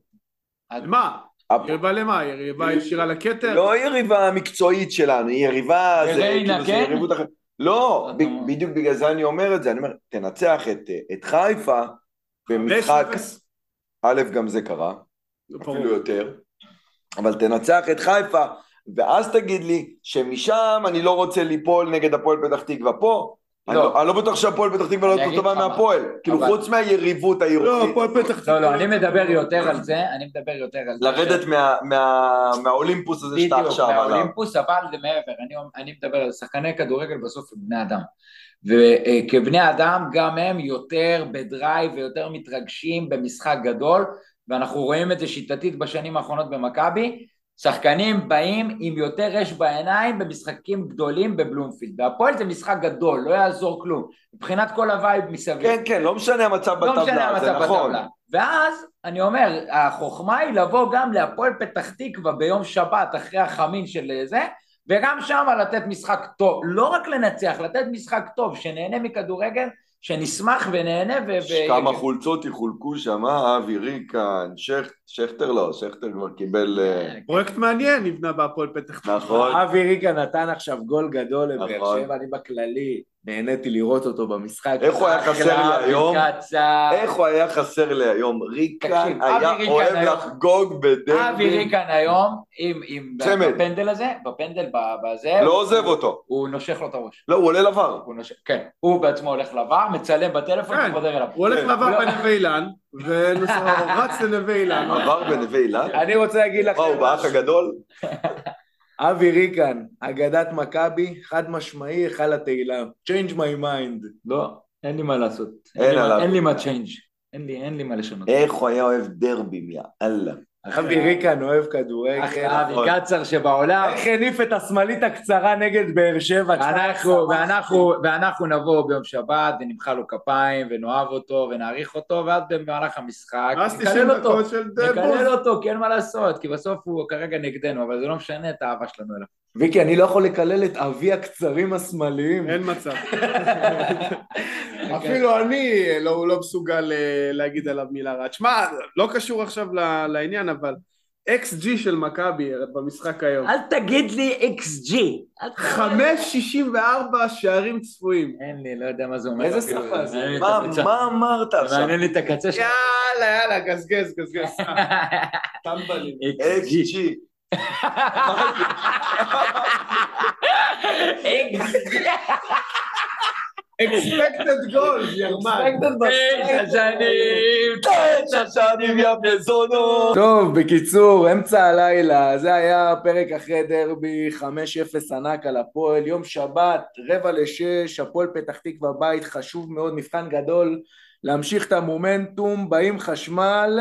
מה? הפ- יריבה למה? יריבה ישירה לכתר? לא יריבה מקצועית שלנו, היא יריבה, כאילו זה כן? יריבות אחרת. לא. בדיוק בגלל זה אני אומר את זה, אני אומר, תנצח את, את חיפה במשחק. א', גם זה קרה, ברור. אפילו יותר, אבל תנצח את חיפה, ואז תגיד לי שמשם אני לא רוצה ליפול נגד הפועל פתח תקווה פה, אני לא. לא- אני לא בטוח שהפועל פתח תקווה לא יותר טובה. מהפועל, כאילו אבל- חוץ מהיריבות לא, הירוקית, הפועל פתח לא, לא, אני מדבר יותר על זה, אני מדבר יותר על זה. לרדת מה- מה- מהאולימפוס הזה שאתה בדיוק, עכשיו עליו. מהאולימפוס, אבל זה מעבר, אני, אני מדבר על שחקני כדורגל בסוף הם בני אדם. וכבני אדם גם הם יותר ב drive ויותר מתרגשים במשחק גדול, ואנחנו רואים את זה שיטתית בשנים האחרונות במכבי, שחקנים באים עם יותר אש בעיניים במשחקים גדולים בבלומפילד, והפועל זה משחק גדול, לא יעזור כלום, מבחינת כל ה vibe מסביב. כן, כן, לא משנה המצב לא משנה בטבלה, זה המצב נכון. בטבלה. ואז, אני אומר, החוכמה היא לבוא גם להפועל פתח תקווה ביום שבת אחרי החמין של זה, וגם שם לתת משחק טוב. לא רק לנצח, לתת משחק טוב, שנהנה מכדורגל, שנשמח ונהנה ו... ו- כמה חולצות יחולקו שם, אה? אבי ריקן, שכ- שכטר לא, שכטר כבר קיבל... אה, פרויקט מעניין נבנה בהפועל פתח תקווה. נכון. אבי ריגה נתן עכשיו גול גדול לבאר נכון. שבע, אני בכללי נהניתי לראות אותו במשחק. איך הוא היה חסר לי היום? איך הוא היה חסר לי היום? ריקן היה אבי אוהב לחגוג אבי בדרבי, ריקן היום, עם. בפנדל הזה, בפנדל בזה, לא עוזב אותו. הוא נושך לו את הראש. לא, הוא עולה לבר. כן, הוא בעצמו הולך לבר, מצלם בטלפון כן. וחוזר אליו. הוא הולך כן. לעבר לא. בנווה אילן, ורץ [laughs] לנווה אילן. עבר בנווה אילן? אני רוצה להגיד לכם, מה, הוא באח הגדול? [laughs] אבי ריקן, אגדת מכבי, חד משמעי, היכל התהילה. Change my mind. לא, אין לי מה לעשות. אין לי מה-. אין לי מה change. אין לי, אין לי מה לשנות. איך הוא היה אוהב דרבים, יא אללה. אבי ריקן אוהב כדורגל. אחרי אבי קצר שבעולם. איך הניף את השמאלית הקצרה נגד באר שבע. ואנחנו, נבוא ביום שבת ונמחא לו כפיים ונאהב אותו ונעריך אותו ואז במהלך המשחק נקלל 90 אותו, נקלל. אותו כי אין מה לעשות כי בסוף הוא כרגע נגדנו אבל זה לא משנה את האהבה שלנו אליו. ויקי, אני לא יכול לקלל את אבי הקצרים השמאליים. אין מצב. אפילו אני לא לא מסוגל אה, להגיד עליו מילה רעה. תשמע, לא קשור עכשיו לעניין, אבל אקס ג'י של מכבי במשחק היום. אל תגיד לי XG. אל ת- 5.64 שערים צפויים. אין לי, לא יודע מה זה אומר. איזה. שפה זה? מה אמרת עכשיו? מעניין לי את הקצה שלך. יאללה, יאללה, גזגז, גזגז. [laughs] טמבלים. XG. XG. Expected goals, ירמן. תשע שנים, תשע שנים יא בני זונות. טוב, בקיצור, אמצע הלילה, זה היה פרק אחרי דרבי, 5-0 ענק על הפועל, יום שבת, רבע לשש, הפועל פתח תקווה בית, חשוב מאוד, מבחן גדול, להמשיך את המומנטום, באים חשמל,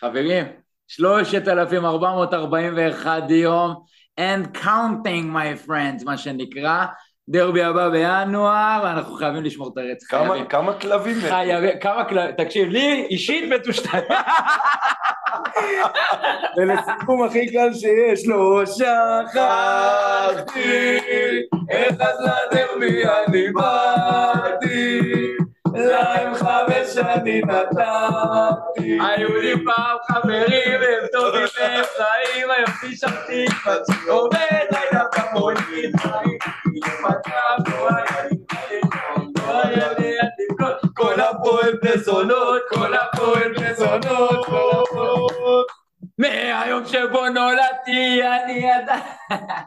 חברים, 3,441 יום, and counting my friends, מה שנקרא, דרבי הבא בינואר, ואנחנו חייבים לשמור את הרצף. כמה- חייבים. כמה כלבים? חייבים, כמה כלבים, תקשיב, לי אישית שתיים. ולסיכום הכי קל שיש, לא שכחתי, איך אז לדרבי אני באתי, להם חמש שנים נתתי. היו לי פעם חברים, הם טובים והם חיים, היום נשארתי כבר עובד לילה בפוליט, כל הפועל בני זונות, כל הפועל בני זונות, כל הפועל. מהיום שבו נולדתי אני עדיין